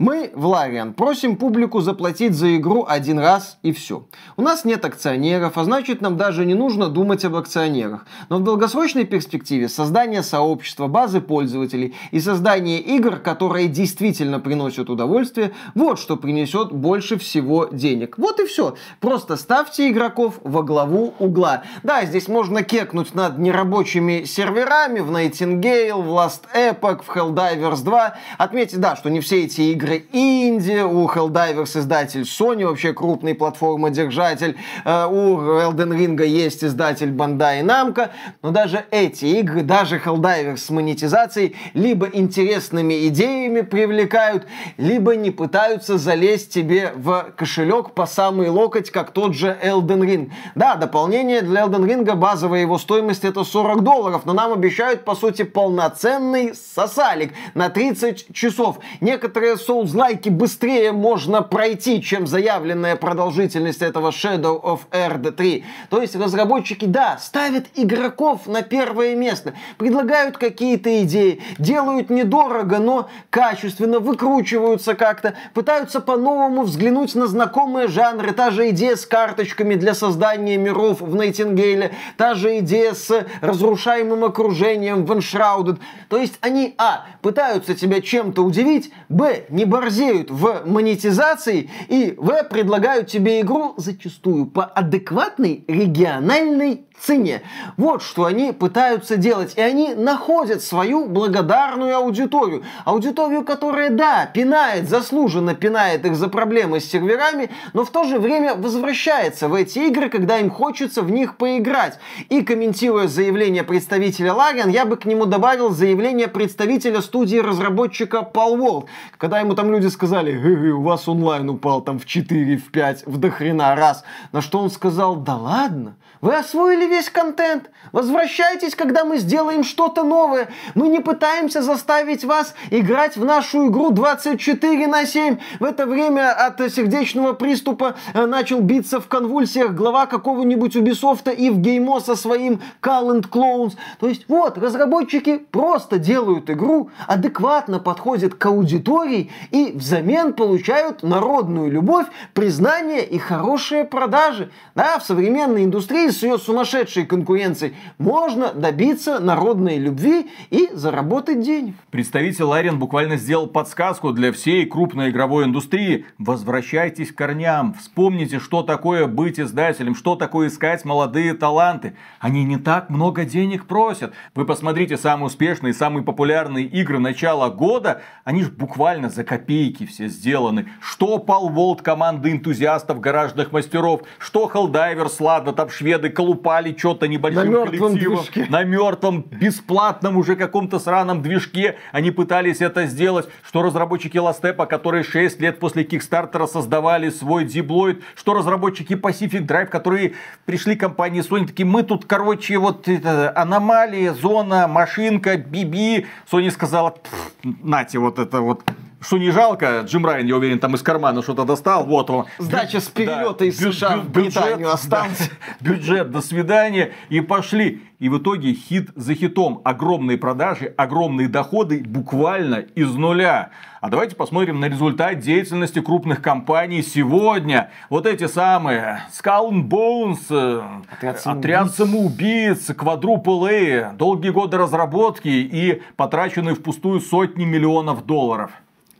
Мы в Лариан просим публику заплатить за игру один раз и все. У нас нет акционеров, а значит нам даже не нужно думать об акционерах. Но в долгосрочной перспективе создание сообщества, базы пользователей и создание игр, которые действительно приносят удовольствие, вот что принесет больше всего денег. Вот и все. Просто ставьте игроков во главу угла. Да, здесь можно кекнуть над нерабочими серверами в Nightingale, в Last Epoch, в Helldivers 2. Отметьте, да, что не все эти игры игры инди, у Helldivers издатель Sony, вообще крупный платформодержатель, э, у Elden Ring есть издатель Bandai Namco, но даже эти игры, даже Helldivers с монетизацией, либо интересными идеями привлекают, либо не пытаются залезть тебе в кошелек по самый локоть, как тот же Elden Ring. Да, дополнение для Elden Ring, базовая его стоимость это 40 долларов, но нам обещают, по сути, полноценный сосалик на 30 часов. Некоторые соус соузлайки быстрее можно пройти, чем заявленная продолжительность этого Shadow of Earth 3. То есть разработчики, да, ставят игроков на первое место, предлагают какие-то идеи, делают недорого, но качественно, выкручиваются как-то, пытаются по-новому взглянуть на знакомые жанры. Та же идея с карточками для создания миров в Найтингейле, та же идея с разрушаемым окружением в Enshrouded. То есть они, а, пытаются тебя чем-то удивить, б, не борзеют в монетизации и в предлагают тебе игру зачастую по адекватной региональной цене. Вот что они пытаются делать. И они находят свою благодарную аудиторию. Аудиторию, которая, да, пинает, заслуженно пинает их за проблемы с серверами, но в то же время возвращается в эти игры, когда им хочется в них поиграть. И комментируя заявление представителя Larian, я бы к нему добавил заявление представителя студии разработчика Palworld, когда ему там люди сказали, у вас онлайн упал там в 4, в 5, в дохрена раз. На что он сказал, да ладно, вы освоили весь контент. Возвращайтесь, когда мы сделаем что-то новое. Мы не пытаемся заставить вас играть в нашу игру 24 на 7. В это время от сердечного приступа э, начал биться в конвульсиях глава какого-нибудь Ubisoft и в геймо со своим Call and Clones. То есть вот, разработчики просто делают игру, адекватно подходят к аудитории и взамен получают народную любовь, признание и хорошие продажи. Да, в современной индустрии с ее сумасшедшей конкуренцией можно добиться народной любви и заработать денег. Представитель Ларин буквально сделал подсказку для всей крупной игровой индустрии. Возвращайтесь к корням, вспомните, что такое быть издателем, что такое искать молодые таланты. Они не так много денег просят. Вы посмотрите самые успешные, самые популярные игры начала года, они же буквально за копейки все сделаны. Что Пал Волт команды энтузиастов гаражных мастеров, что Helldivers, ладно, там шведы шведы колупали что-то небольшим на коллективом. Движке. На мертвом, бесплатном уже каком-то сраном движке. Они пытались это сделать. Что разработчики Ластепа, которые 6 лет после Кикстартера создавали свой диблоид. Что разработчики Pacific Drive, которые пришли к компании Sony, такие, мы тут, короче, вот это, аномалия, зона, машинка, биби. Sony сказала, нате, вот это вот что не жалко, Джим Райан, я уверен, там из кармана что-то достал, вот он. Сдача с перелета да, из США бю- в Британию остался. Да, [laughs] бюджет, до свидания, и пошли. И в итоге хит за хитом. Огромные продажи, огромные доходы буквально из нуля. А давайте посмотрим на результат деятельности крупных компаний сегодня. Вот эти самые Skull and Bones, э, Отряд самоубийц, Отряд самоубийц Quadruple A, долгие годы разработки и потраченные впустую сотни миллионов долларов.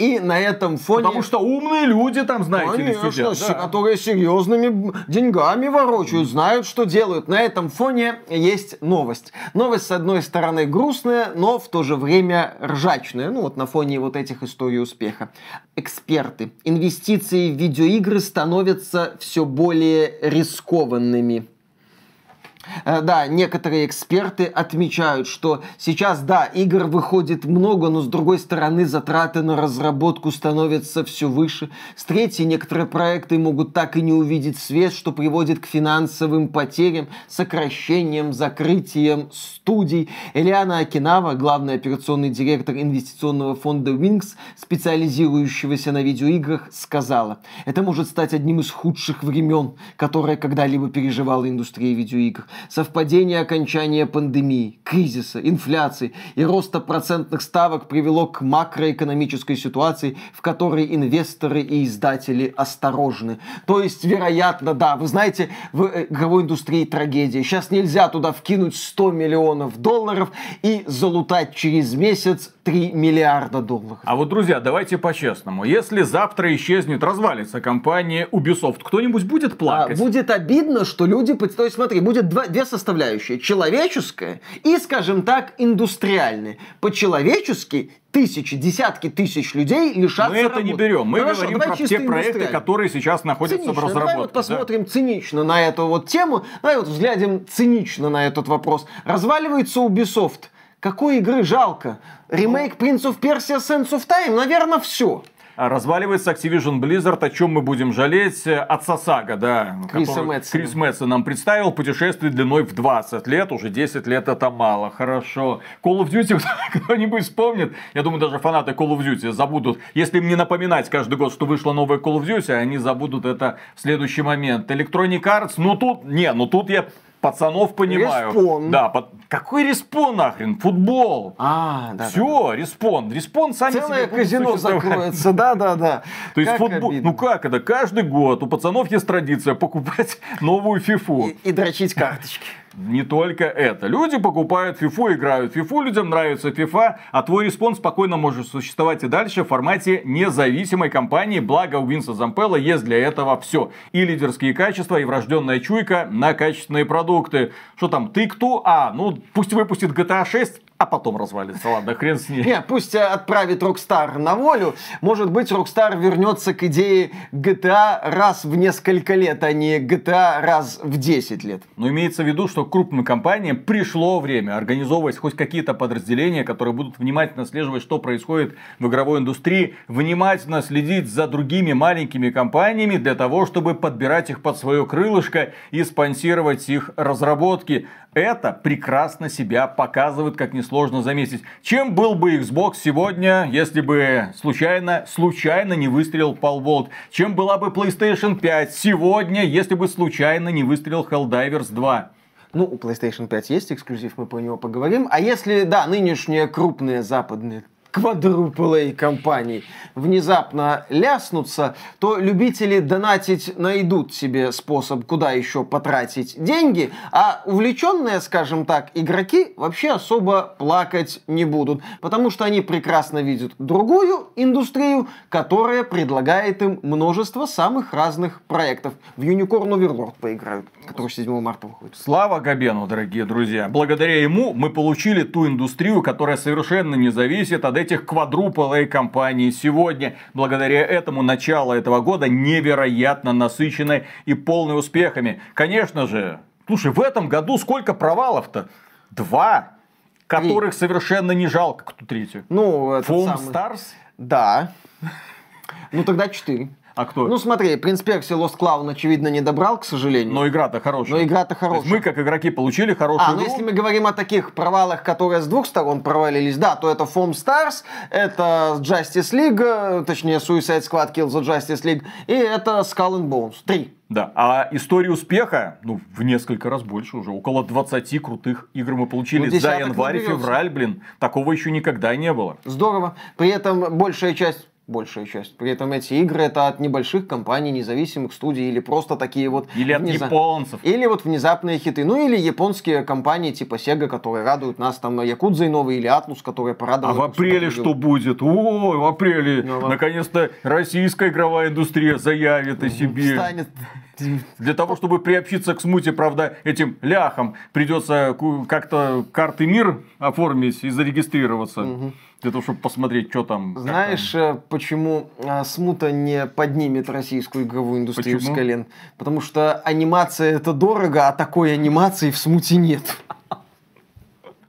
И на этом фоне... Потому что умные люди там, знаете ли, Конечно, сидят. с- да. которые серьезными деньгами ворочают, знают, что делают. На этом фоне есть новость. Новость, с одной стороны, грустная, но в то же время ржачная. Ну вот на фоне вот этих историй успеха. Эксперты. Инвестиции в видеоигры становятся все более рискованными. Э, Да, некоторые эксперты отмечают, что сейчас, да, игр выходит много, но с другой стороны затраты на разработку становятся все выше. С третьей, некоторые проекты могут так и не увидеть свет, что приводит к финансовым потерям, сокращениям, закрытиям студий. Элиана Акинава, главный операционный директор инвестиционного фонда Wings, специализирующегося на видеоиграх, сказала, это может стать одним из худших времен, которое когда-либо переживала индустрия видеоигр. Совпадение окончания пандемии, кризиса, инфляции и роста процентных ставок привело к макроэкономической ситуации, в которой инвесторы и издатели осторожны. То есть, вероятно, да, вы знаете, в игровой индустрии трагедия. Сейчас нельзя туда вкинуть 100 миллионов долларов и залутать через месяц 3 миллиарда долларов. А вот, друзья, давайте по-честному. Если завтра исчезнет, развалится компания Ubisoft, кто-нибудь будет А, плакать? будет обидно, что люди... То есть, смотри, будет два, две составляющие. Человеческая и, скажем так, индустриальная. По-человечески тысячи, десятки тысяч людей лишатся Мы это не работы. берем. Мы Хорошо, говорим давай про те проекты, которые сейчас находятся Цинично. в Давай разработке. вот да. посмотрим цинично на эту вот тему. Давай вот взглянем цинично на этот вопрос. Разваливается Ubisoft. Какой игры жалко? Ремейк Prince of Persia Sense of Time? Наверное, все. А Разваливается Activision Blizzard, о чем мы будем жалеть? Э, Отца Сага, да. Криса Мэтсона. Крис Мэтсон нам представил путешествие длиной в 20 лет. Уже 10 лет это мало. Хорошо. Call of Duty [laughs] кто-нибудь вспомнит? Я думаю, даже фанаты Call of Duty забудут. Если им не напоминать каждый год, что вышло новое Call of Duty, они забудут это в следующий момент. Electronic Arts, ну тут, не, ну тут я пацанов понимаю. Respawn. Да, под- какой Respawn нахрен? Футбол. А, да. Все, Respawn. Respawn сами Целое себе казино закроется, [laughs] да-да-да. То есть футбол, ну как это, каждый год у пацанов есть традиция покупать [laughs] новую фифу. И, и дрочить карточки. Не только это. Люди покупают фифу, играют фифу, людям нравится фифа, а твой Respawn спокойно может существовать и дальше в формате независимой компании. Благо у Винса Зампелла есть для этого все. И лидерские качества, и врожденная чуйка на качественные продукты. Что там, ты кто? А, ну пусть выпустит GTA 6, а потом развалится. Ладно, хрен с ней. Не, пусть э, отправит Rockstar на волю. Может быть, Rockstar вернется к идее GTA раз в несколько лет, а не GTA раз в 10 лет. Но имеется в виду, что крупным компаниям пришло время организовывать хоть какие-то подразделения, которые будут внимательно отслеживать, что происходит в игровой индустрии, внимательно следить за другими маленькими компаниями для того, чтобы подбирать их под свое крылышко и спонсировать их разработки. Это прекрасно себя показывает, как несложно заметить. Чем был бы Xbox сегодня, если бы случайно, случайно не выстрелил Пал Волт? Чем была бы PlayStation 5 сегодня, если бы случайно не выстрелил Helldivers 2? Ну, у PlayStation 5 есть эксклюзив, мы про него поговорим. А если, да, нынешние крупные западные квадруплей компаний внезапно ляснутся, то любители донатить найдут себе способ, куда еще потратить деньги, а увлеченные, скажем так, игроки вообще особо плакать не будут, потому что они прекрасно видят другую индустрию, которая предлагает им множество самых разных проектов. В Unicorn Overlord поиграют, который 7 марта выходит. Слава Габену, дорогие друзья. Благодаря ему мы получили ту индустрию, которая совершенно не зависит от этих квадруплей компаний сегодня. Благодаря этому начало этого года невероятно насыщенное и полное успехами. Конечно же, слушай, в этом году сколько провалов-то? Два, которых совершенно не жалко. Кто третий? Ну, этот Foam самый- Stars? Да. Ну тогда 4. А кто? Ну смотри, Принц Перси Lost Clown, очевидно, не добрал, к сожалению. Но игра-то хорошая. Но игра-то То есть хорошая. мы, как игроки, получили хорошую А, ну игру. если мы говорим о таких провалах, которые с двух сторон провалились, да, то это Foam Stars, это Justice League, э, точнее Suicide Squad Kill the Justice League, и это Skull and Bones. Три. Да, а история успеха, ну, в несколько раз больше уже. Около 20 крутых игр мы получили Ну, за десяток январь и наберется. февраль, блин. Такого еще никогда не было. Здорово. При этом большая часть большая часть. При этом эти игры это от небольших компаний, независимых студий или просто такие вот... Или от внеза- японцев. Или вот внезапные хиты. Ну или японские компании типа Sega, которые радуют нас, там Якудза новый или Атлус, которые А порадовали. в апреле что будет? Ой, в апреле Ну, ладно. наконец-то российская игровая индустрия заявит о себе. Станет... Для того, чтобы приобщиться к смуте, правда, этим ляхам придется как-то карты мир оформить и зарегистрироваться. Для того, чтобы посмотреть, что там. Знаешь, э, почему э, смута не поднимет российскую игровую индустрию Почему? с колен? Потому что анимация это дорого, а такой анимации в смуте нет. там.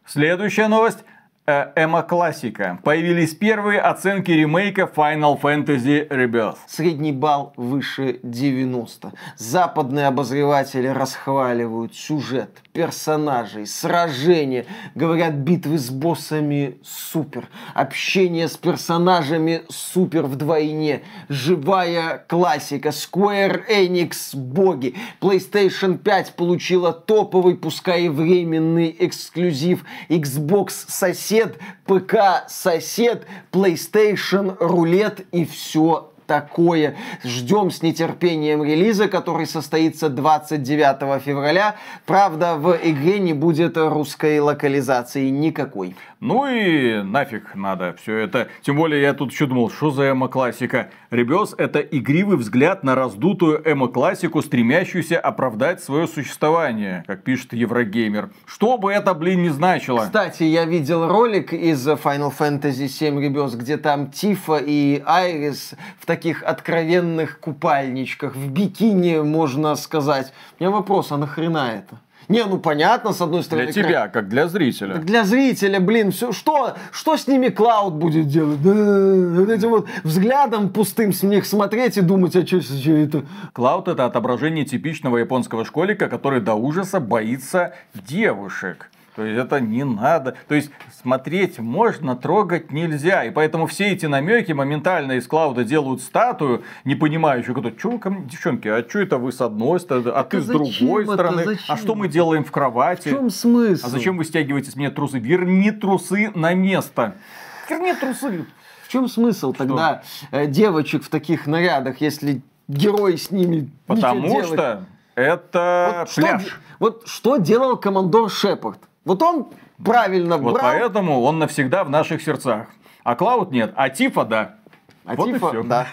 Следующая новость. Э, Эма Классика. Появились первые оценки ремейка Final Fantasy Rebirth. Средний балл выше 90. Западные обозреватели расхваливают сюжет, персонажей, сражения. Говорят, битвы с боссами супер. Общение с персонажами супер вдвойне. Живая классика. Square Enix боги. PlayStation 5 получила топовый, пускай и временный эксклюзив. Xbox сосед, ПК сосед, PlayStation рулет и все такое. Ждем с нетерпением релиза, который состоится 29 февраля. Правда, в игре не будет русской локализации никакой. Ну и нафиг надо все это. Тем более я тут еще думал, что за эмо-классика. Ребес это игривый взгляд на раздутую эмо-классику, стремящуюся оправдать свое существование, как пишет Еврогеймер. Что бы это, блин, не значило. Кстати, я видел ролик из Final Fantasy VII Rebirth, где там Тифа и Айрис в таких откровенных купальничках, в бикини, можно сказать. У меня вопрос, а нахрена это? Не, ну понятно, с одной стороны. Для тебя, как для зрителя. Так для зрителя, блин, все, что, что с ними Клауд будет делать? Да, вот этим вот взглядом пустым с них смотреть и думать, а что это? Клауд это отображение типичного японского школьника, который до ужаса боится девушек. То есть это не надо. То есть смотреть можно, трогать нельзя. И поэтому все эти намеки моментально из Клауда делают статую, не понимающую, кто, чё вы ко мне, девчонки, а что это вы с одной стороны, а ты а с другой это? стороны, Зачем? а что мы делаем в кровати? В чем смысл? А зачем вы стягиваете с меня трусы? Верни трусы на место. Верни трусы. В чем смысл тогда э, девочек в таких нарядах, если герой с ними Потому что это вот пляж. вот что делал командор Шепард? Вот он правильно Вот брал, поэтому он навсегда в наших сердцах. А Клауд нет, а Тифа да. а вот и Тифа, всё. да.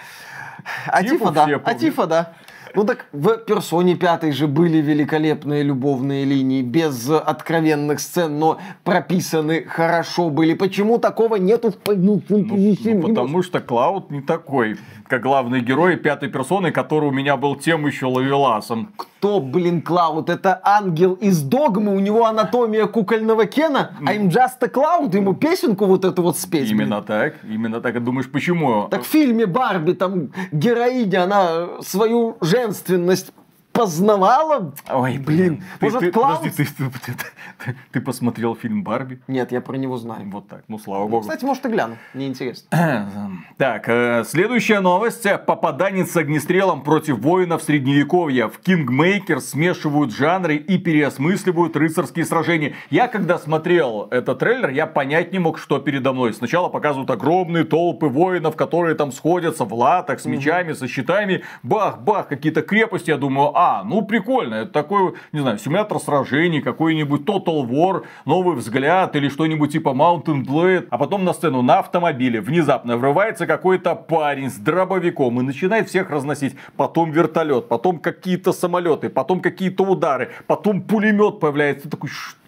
А Тифу Тифа, да. все А. Тифа, да. Ну так в персоне пятой же были великолепные любовные линии, без откровенных сцен, но прописаны хорошо были. Почему такого нету в Ну, ну, потому что Клауд не такой, как главный герой пятой персоны, который у меня был тем еще ловеласом. Кто, блин, Клауд? Это ангел из догмы, у него анатомия кукольного Кена, а им just a Cloud, ему песенку вот эту вот спеть. блин. Именно так, именно так. И думаешь, почему? Так в фильме Барби там героиня, она свою женственность познавала. Ой, блин. Ты, Может, ты- Клауд? подожди, ты, ты- ты- ты- посмотрел фильм Барби? Нет, я про него знаю. Вот так, ну слава богу. Кстати, может и гляну, мне интересно. [clears throat] Так, э, следующая новость. Попаданец с огнестрелом против воинов средневековья. В Kingmaker смешивают жанры и переосмысливают рыцарские сражения. Я, когда смотрел этот трейлер, я понять не мог, что передо мной. Сначала показывают огромные толпы воинов, которые там сходятся в латах, с мечами, со щитами. Бах-бах, какие-то крепости. Я думаю, а, ну прикольно. Это такой, не знаю, симулятор сражений, какой-нибудь Total War, новый взгляд или что-нибудь типа Mountain Blade. А потом на сцену на автомобиле внезапно врывается какой-то парень с дробовиком и начинает всех разносить. Потом вертолет, потом какие-то самолеты, потом какие-то удары, потом пулемет появляется. Ты такой, что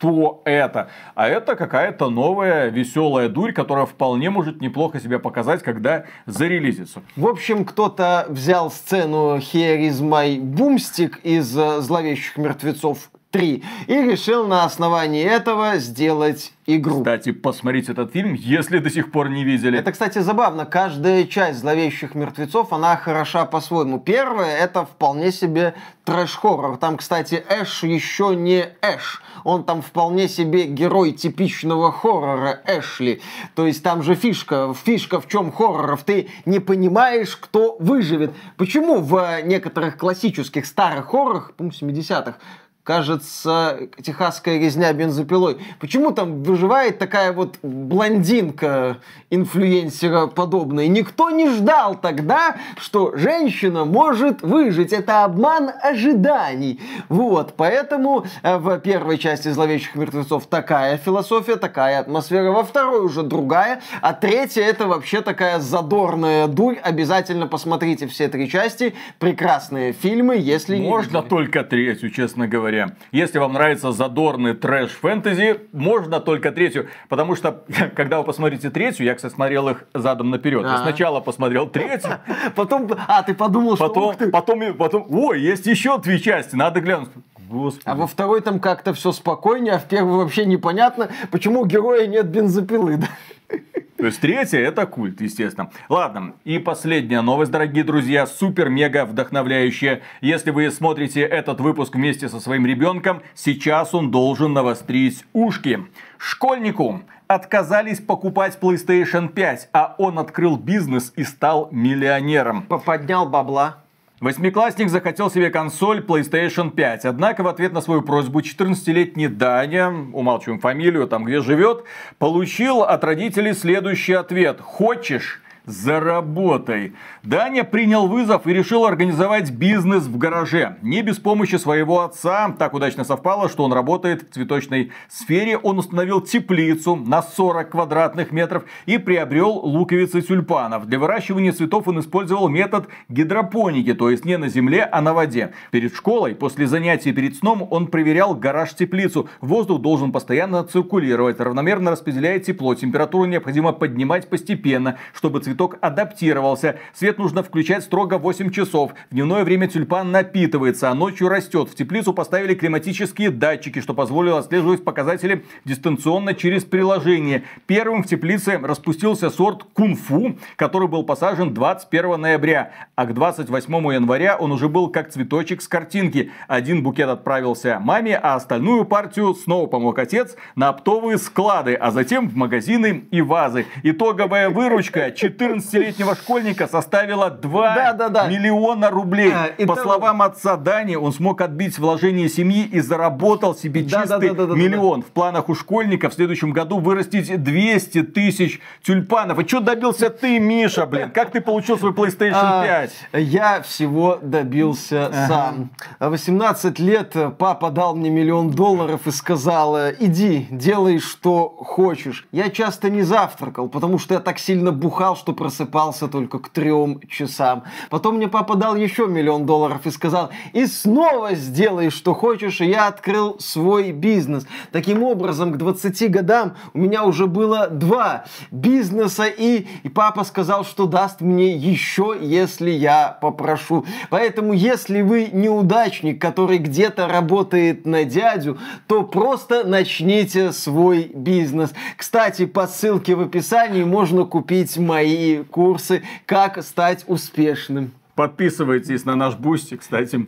это? А это какая-то новая веселая дурь, которая вполне может неплохо себя показать, когда зарелизится. В общем, кто-то взял сцену Here is my boomstick из э, «Зловещих мертвецов 3» и решил на основании этого сделать игру. Кстати, посмотрите этот фильм, если до сих пор не видели. Это, кстати, забавно. Каждая часть «Зловещих мертвецов», она хороша по-своему. Первая — это вполне себе трэш-хоррор. Там, кстати, Эш еще не Эш. Он там вполне себе герой типичного хоррора Эшли. То есть там же фишка. Фишка в чем хорроров? Ты не понимаешь, кто выживет. Почему в некоторых классических старых хоррорах, по-моему, 70-х, кажется, техасская резня бензопилой. Почему там выживает такая вот блондинка инфлюенсера подобная? Никто не ждал тогда, что женщина может выжить. Это обман ожиданий. Вот, поэтому э, в первой части «Зловещих мертвецов» такая философия, такая атмосфера, во второй уже другая, а третья это вообще такая задорная дурь. Обязательно посмотрите все три части. Прекрасные фильмы, если не Можно видели. только третью, честно говоря. Если вам нравится задорный трэш-фэнтези, можно только третью. Потому что, [laughs] когда вы посмотрите третью, я, кстати, смотрел их задом наперед. Я А. сначала посмотрел третью, [laughs] Потом, а, ты подумал, что потом, ты. потом, потом, ой, есть еще две части, надо глянуть. Господи. А во второй там как-то все спокойнее, а в первой вообще непонятно, почему у героя нет бензопилы. да. [laughs] То есть третья это культ, естественно. Ладно, и последняя новость, дорогие друзья, супер-мега вдохновляющая. Если вы смотрите этот выпуск вместе со своим ребенком, сейчас он должен навострить ушки. Школьнику отказались покупать PlayStation 5, а он открыл бизнес и стал миллионером. Поднял бабла. Восьмиклассник захотел себе консоль PlayStation 5. Однако в ответ на свою просьбу 14-летний Даня, умалчиваем фамилию, там где живет, получил от родителей следующий ответ. Хочешь? Заработай. Даня принял вызов и решил организовать бизнес в гараже. Не без помощи своего отца. Так удачно совпало, что он работает в цветочной сфере. Он установил теплицу на 40 квадратных метров и приобрел луковицы тюльпанов. Для выращивания цветов он использовал метод гидропоники, то есть не на земле, а на воде. Перед школой, после занятий перед сном, он проверял гараж-теплицу. Воздух должен постоянно циркулировать, равномерно распределяя тепло. Температуру необходимо поднимать постепенно, чтобы цветок адаптировался. Свет нужно включать строго в 8 часов. В дневное время тюльпан напитывается, а ночью растет. В теплицу поставили климатические датчики, что позволило отслеживать показатели дистанционно через приложение. Первым в теплице распустился сорт кунфу, который был посажен 21 ноября. А к 28 января он уже был как цветочек с картинки. Один букет отправился маме, а остальную партию снова помог отец на оптовые склады, а затем в магазины и вазы. Итоговая выручка 14-летнего школьника составила 2 Да-да-да. миллиона рублей. А, По итого- словам отца Дани, он смог отбить вложение семьи и заработал себе чистый Да-да-да-да-да-да. миллион. В планах у школьника в следующем году вырастить 200 тысяч тюльпанов. И что добился ты, Миша, блин? Как ты получил свой PlayStation А, 5? Я всего добился сам. В 18 лет папа дал мне миллион долларов и сказал, иди, делай, что хочешь. Я часто не завтракал, потому что я так сильно бухал, что просыпался только к трем часам. Потом мне папа дал еще миллион долларов и сказал, и снова сделай, что хочешь, и я открыл свой бизнес. Таким образом, к 20 годам у меня уже было два бизнеса, и, и папа сказал, что даст мне еще, если я попрошу. Поэтому, если вы неудачник, который где-то работает на дядю, то просто начните свой бизнес. Кстати, по ссылке в описании можно купить мои курсы «Как стать успешным». Подписывайтесь на наш Boosty, кстати.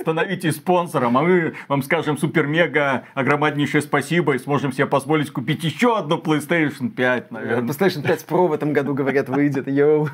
Становитесь спонсором, а мы вам скажем супер-мега огромнейшее спасибо и сможем себе позволить купить еще одну PlayStation 5, наверное. PlayStation 5 Pro в этом году, говорят, выйдет. Йоу.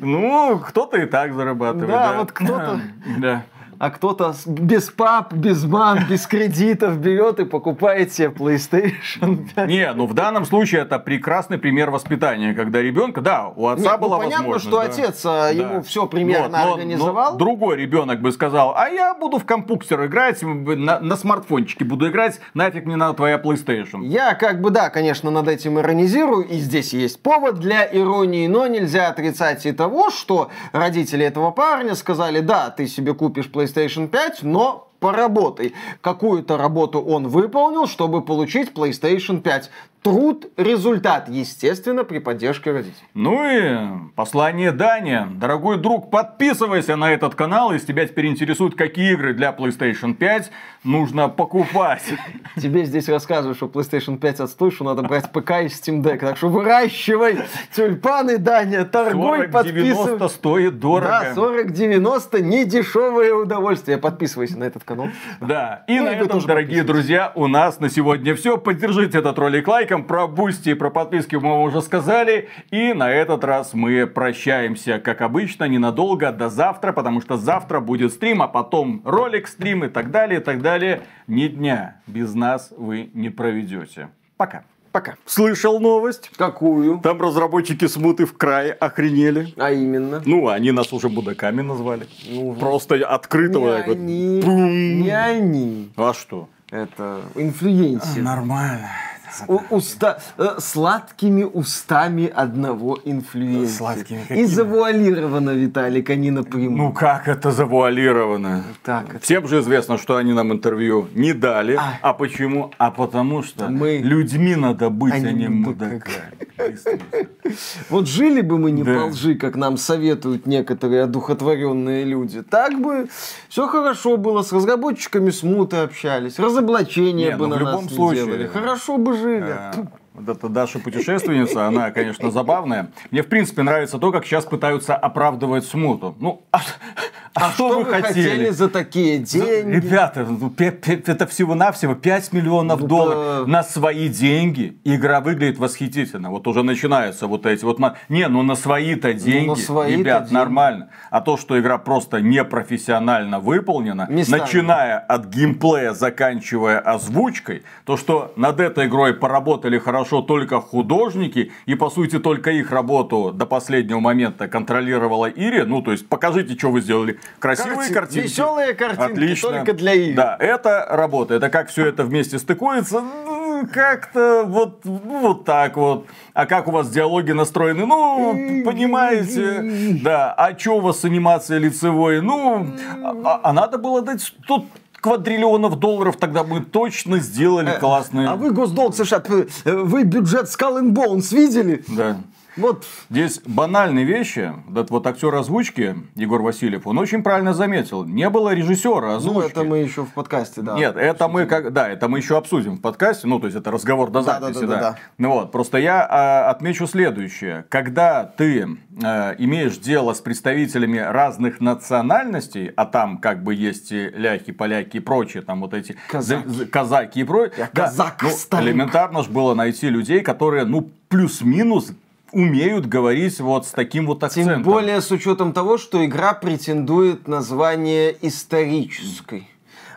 Ну, кто-то и так зарабатывает. Да, вот кто-то. Да. А кто-то без пап, без мам, без кредитов берет и покупает себе PlayStation 5. Не, ну в данном случае это прекрасный пример воспитания, когда ребенка, да, у отца Нет, ну, была понятно, возможность. что да. отец, а, ему всё примерно Вот, но- организовал. но другой ребенок бы сказал, а я буду в компьютер играть, на, на смартфончике буду играть, нафиг мне надо твоя PlayStation. Я как бы, да, конечно, над этим иронизирую, и здесь есть повод для иронии, но нельзя отрицать и того, что родители этого парня сказали, да, ты себе купишь PlayStation 5, но поработай. Какую-то работу он выполнил, чтобы получить PlayStation 5. Труд, результат, естественно, при поддержке родителей. Ну и послание Дани. Дорогой друг, подписывайся на этот канал, если тебя теперь интересуют, какие игры для PlayStation 5 нужно покупать. [laughs] Тебе здесь рассказывают, что PlayStation 5 отстой, что надо брать ПК и Steam Deck. Так что выращивай тюльпаны, Даня, торгуй, 40-90 подписывай. стоит дорого. Да, 40-90 не дешевое удовольствие. Подписывайся на этот канал. Да, и Ну, на этом, дорогие друзья, у нас на сегодня все. Поддержите этот ролик лайком, лайкам, про Boosty и про подписки мы вам уже сказали. И на этот раз мы прощаемся, как обычно, ненадолго, до завтра, потому что завтра будет стрим, а потом ролик, стрим и так далее, и так далее. Ни дня без нас вы не проведете. Пока. Пока. Слышал новость? Какую? Там разработчики смуты в крае охренели. А именно? Ну, они нас уже мудаками назвали. Ну, Просто открыто не вот они, Пум. не они. А что? Это инфлюенсер. Нормально. Уста, э, сладкими устами одного инфлюенсера. Сладкими И какими? завуалировано, Виталик, не напрямую. Ну как это завуалировано? так, это- Всем же известно, что они нам интервью не дали. А. А, почему? А потому что Мы- людьми надо быть, А а, не не мудаками. Вот жили бы мы не Да. по лжи, как нам советуют некоторые одухотворенные люди, так бы все хорошо было, с разработчиками смуты общались, разоблачения Не, бы ну, на в нас любом не случае, делали, хорошо бы жили. А, Вот эта Даша путешественница, она, конечно, забавная. Мне, в принципе, нравится то, как сейчас пытаются оправдывать смуту. Ну, а, а что вы хотели за такие деньги? Ребята, ну, это всего-навсего 5 миллионов Ну, долларов на свои деньги. Игра выглядит восхитительно. Вот уже начинаются вот эти вот... Не, ну на свои-то деньги, свои-то ребят, деньги. нормально. А то, что игра просто непрофессионально выполнена, Местами. начиная от геймплея, заканчивая озвучкой, то, что над этой игрой поработали хорошо только художники, и по сути только их работу до последнего момента контролировала Ири, ну то есть покажите, что вы сделали. Красивые Карти- картинки. веселые картинки, Отлично. только для Ири. Да, это работает. А как все это вместе стыкуется, ну, как-то вот, ну, вот так вот. А как у вас диалоги настроены? Ну, понимаете, [laughs] да. А что у вас с анимацией лицевой? Ну, а, а надо было дать 100 квадриллионов долларов, тогда мы точно сделали классные. А вы госдолг США, э, вы бюджет Skull and Bones видели? Да. Вот Здесь банальные вещи. Этот вот актер озвучки, Егор Васильев, он очень правильно заметил. Не было режиссера озвучки. Ну, это мы еще в подкасте, да. Нет, это мы как, да, это мы еще обсудим в подкасте, ну то есть это разговор до Да, да, записи, да, да, да. Ну вот, просто я а, отмечу следующее: когда ты а, имеешь дело с представителями разных национальностей, а там как бы есть и ляхи, поляки и прочие, там вот эти Казаки. за- за- казаки и прочее, Я казак, ну, элементарно же было найти людей, которые, ну плюс-минус умеют говорить вот с таким вот акцентом. Тем более с учетом того, что игра претендует на звание исторической,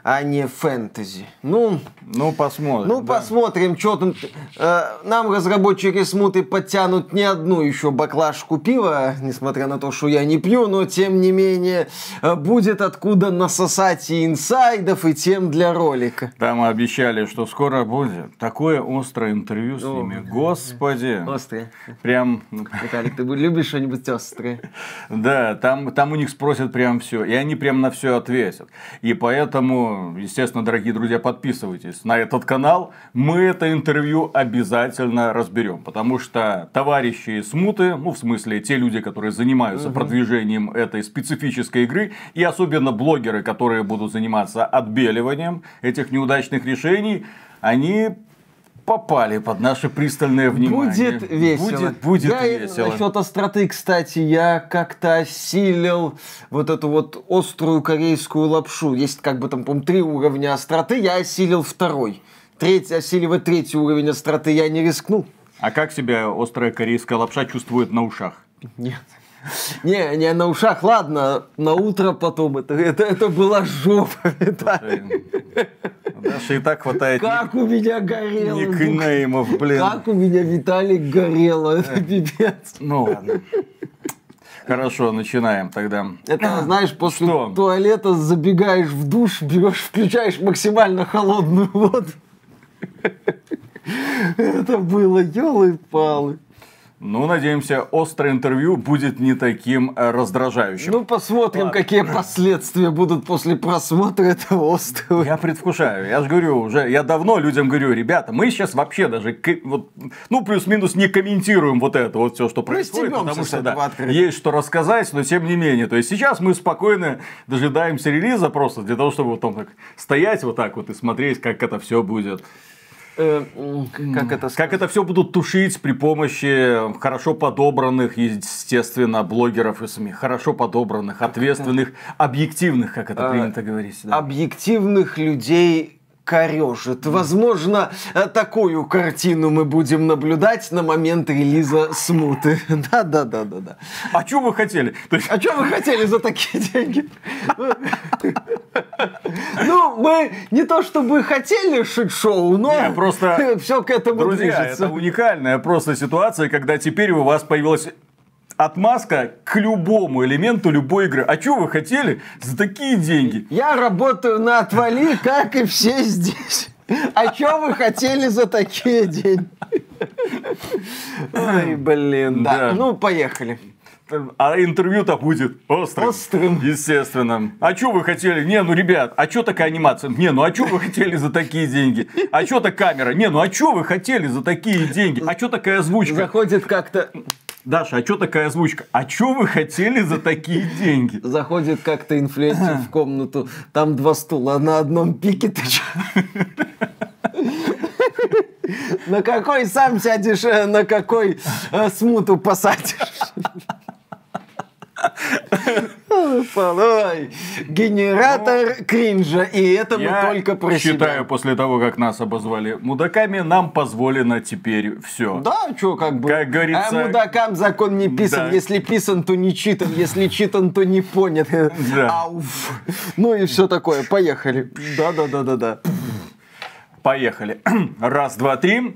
а не фэнтези. Ну, Ну посмотрим. ну да. посмотрим, что там. Э, нам разработчики смуты подтянут не одну еще баклажку пива, несмотря на то, что я не пью, но тем не менее э, будет откуда насосать и инсайдов, и тем для ролика. Там обещали, что скоро будет такое острое интервью с О, ними. Господи. Острые. Прям, Виталик, ты любишь что-нибудь острое? [laughs] да, там, там у них спросят прям все. И они прям на все ответят. И поэтому, естественно, дорогие друзья, подписывайтесь на этот канал. Мы это интервью обязательно разберем. Потому что товарищи Смуты, ну, в смысле, те люди, которые занимаются продвижением этой специфической игры, и особенно блогеры, которые будут заниматься отбеливанием этих неудачных решений, они попали под наше пристальное внимание. Будет весело. Будет, будет я весело. Насчет остроты, кстати, я как-то осилил вот эту вот острую корейскую лапшу. Есть как бы там, по три уровня остроты, я осилил второй. Третий, осиливать третий уровень остроты я не рискнул. А как себя острая корейская лапша чувствует на ушах? Нет. Не, не на ушах, ладно, на утро потом. Это, это, это была жопа. [laughs] Виталий. Даша и так хватает Как у меня горело. ник- никнеймов, блин. Как у меня Виталик горело. Это пипец. Ну ладно. Хорошо, начинаем тогда. Это, знаешь, после Что? туалета забегаешь в душ, берешь, включаешь максимально холодную воду. [laughs] Это было елы-палы. Ну, надеемся, острое интервью будет не таким э, раздражающим. Ну, посмотрим, какие последствия будут после просмотра этого острова. Я предвкушаю. Я же говорю, уже я давно людям говорю, ребята, мы сейчас вообще даже, вот, ну, плюс-минус не комментируем вот это вот все, что происходит, стебемся потому что да, есть что рассказать, но тем не менее. То есть сейчас мы спокойно дожидаемся релиза просто для того, чтобы вот там так стоять вот так вот и смотреть, как это все будет. Э, Как это Как это все будут тушить при помощи хорошо подобранных, естественно, блогеров и СМИ. Хорошо подобранных, ответственных, объективных, как это А, принято говорить. да. объективных людей корежит. Возможно, э, такую картину мы будем наблюдать на момент релиза смуты. [laughs] Да-да-да-да-да. А что вы хотели? А что вы хотели за такие деньги? Ну, мы не то чтобы хотели шит-шоу, но Не, просто, [laughs] все к этому Друзья, движется. это уникальная просто ситуация, когда теперь у вас появилась отмазка к любому элементу любой игры. А что вы хотели за такие деньги? Я работаю на отвали, как и все здесь. А что вы хотели за такие деньги? Ой, блин, да. Да. Ну, поехали. А интервью-то будет острым. Острым. Естественно. А что вы хотели? Не, ну, ребят, а что такая анимация? Не, ну, а что вы хотели за такие деньги? А что то камера? Не, ну, а что вы хотели за такие деньги? А что такая озвучка? Заходит как-то Наша, а что такая озвучка? А что вы хотели за такие деньги? Заходит как-то инфлюенсер в комнату, там два стула на одном пике, ты? На какой сам сядешь, э, на какой э, смуту посадишь? Генератор кринжа, и это мы только про считаю, после того, как нас обозвали мудаками, нам позволено теперь все. Да, что как бы. Как говорится- А мудакам закон не писан. Если писан, то не читан. Если читан, то не понят. Да. Ауф. Ну и все такое. Поехали. Да-да-да-да-да. Поехали. [clears throat] Раз, два, три.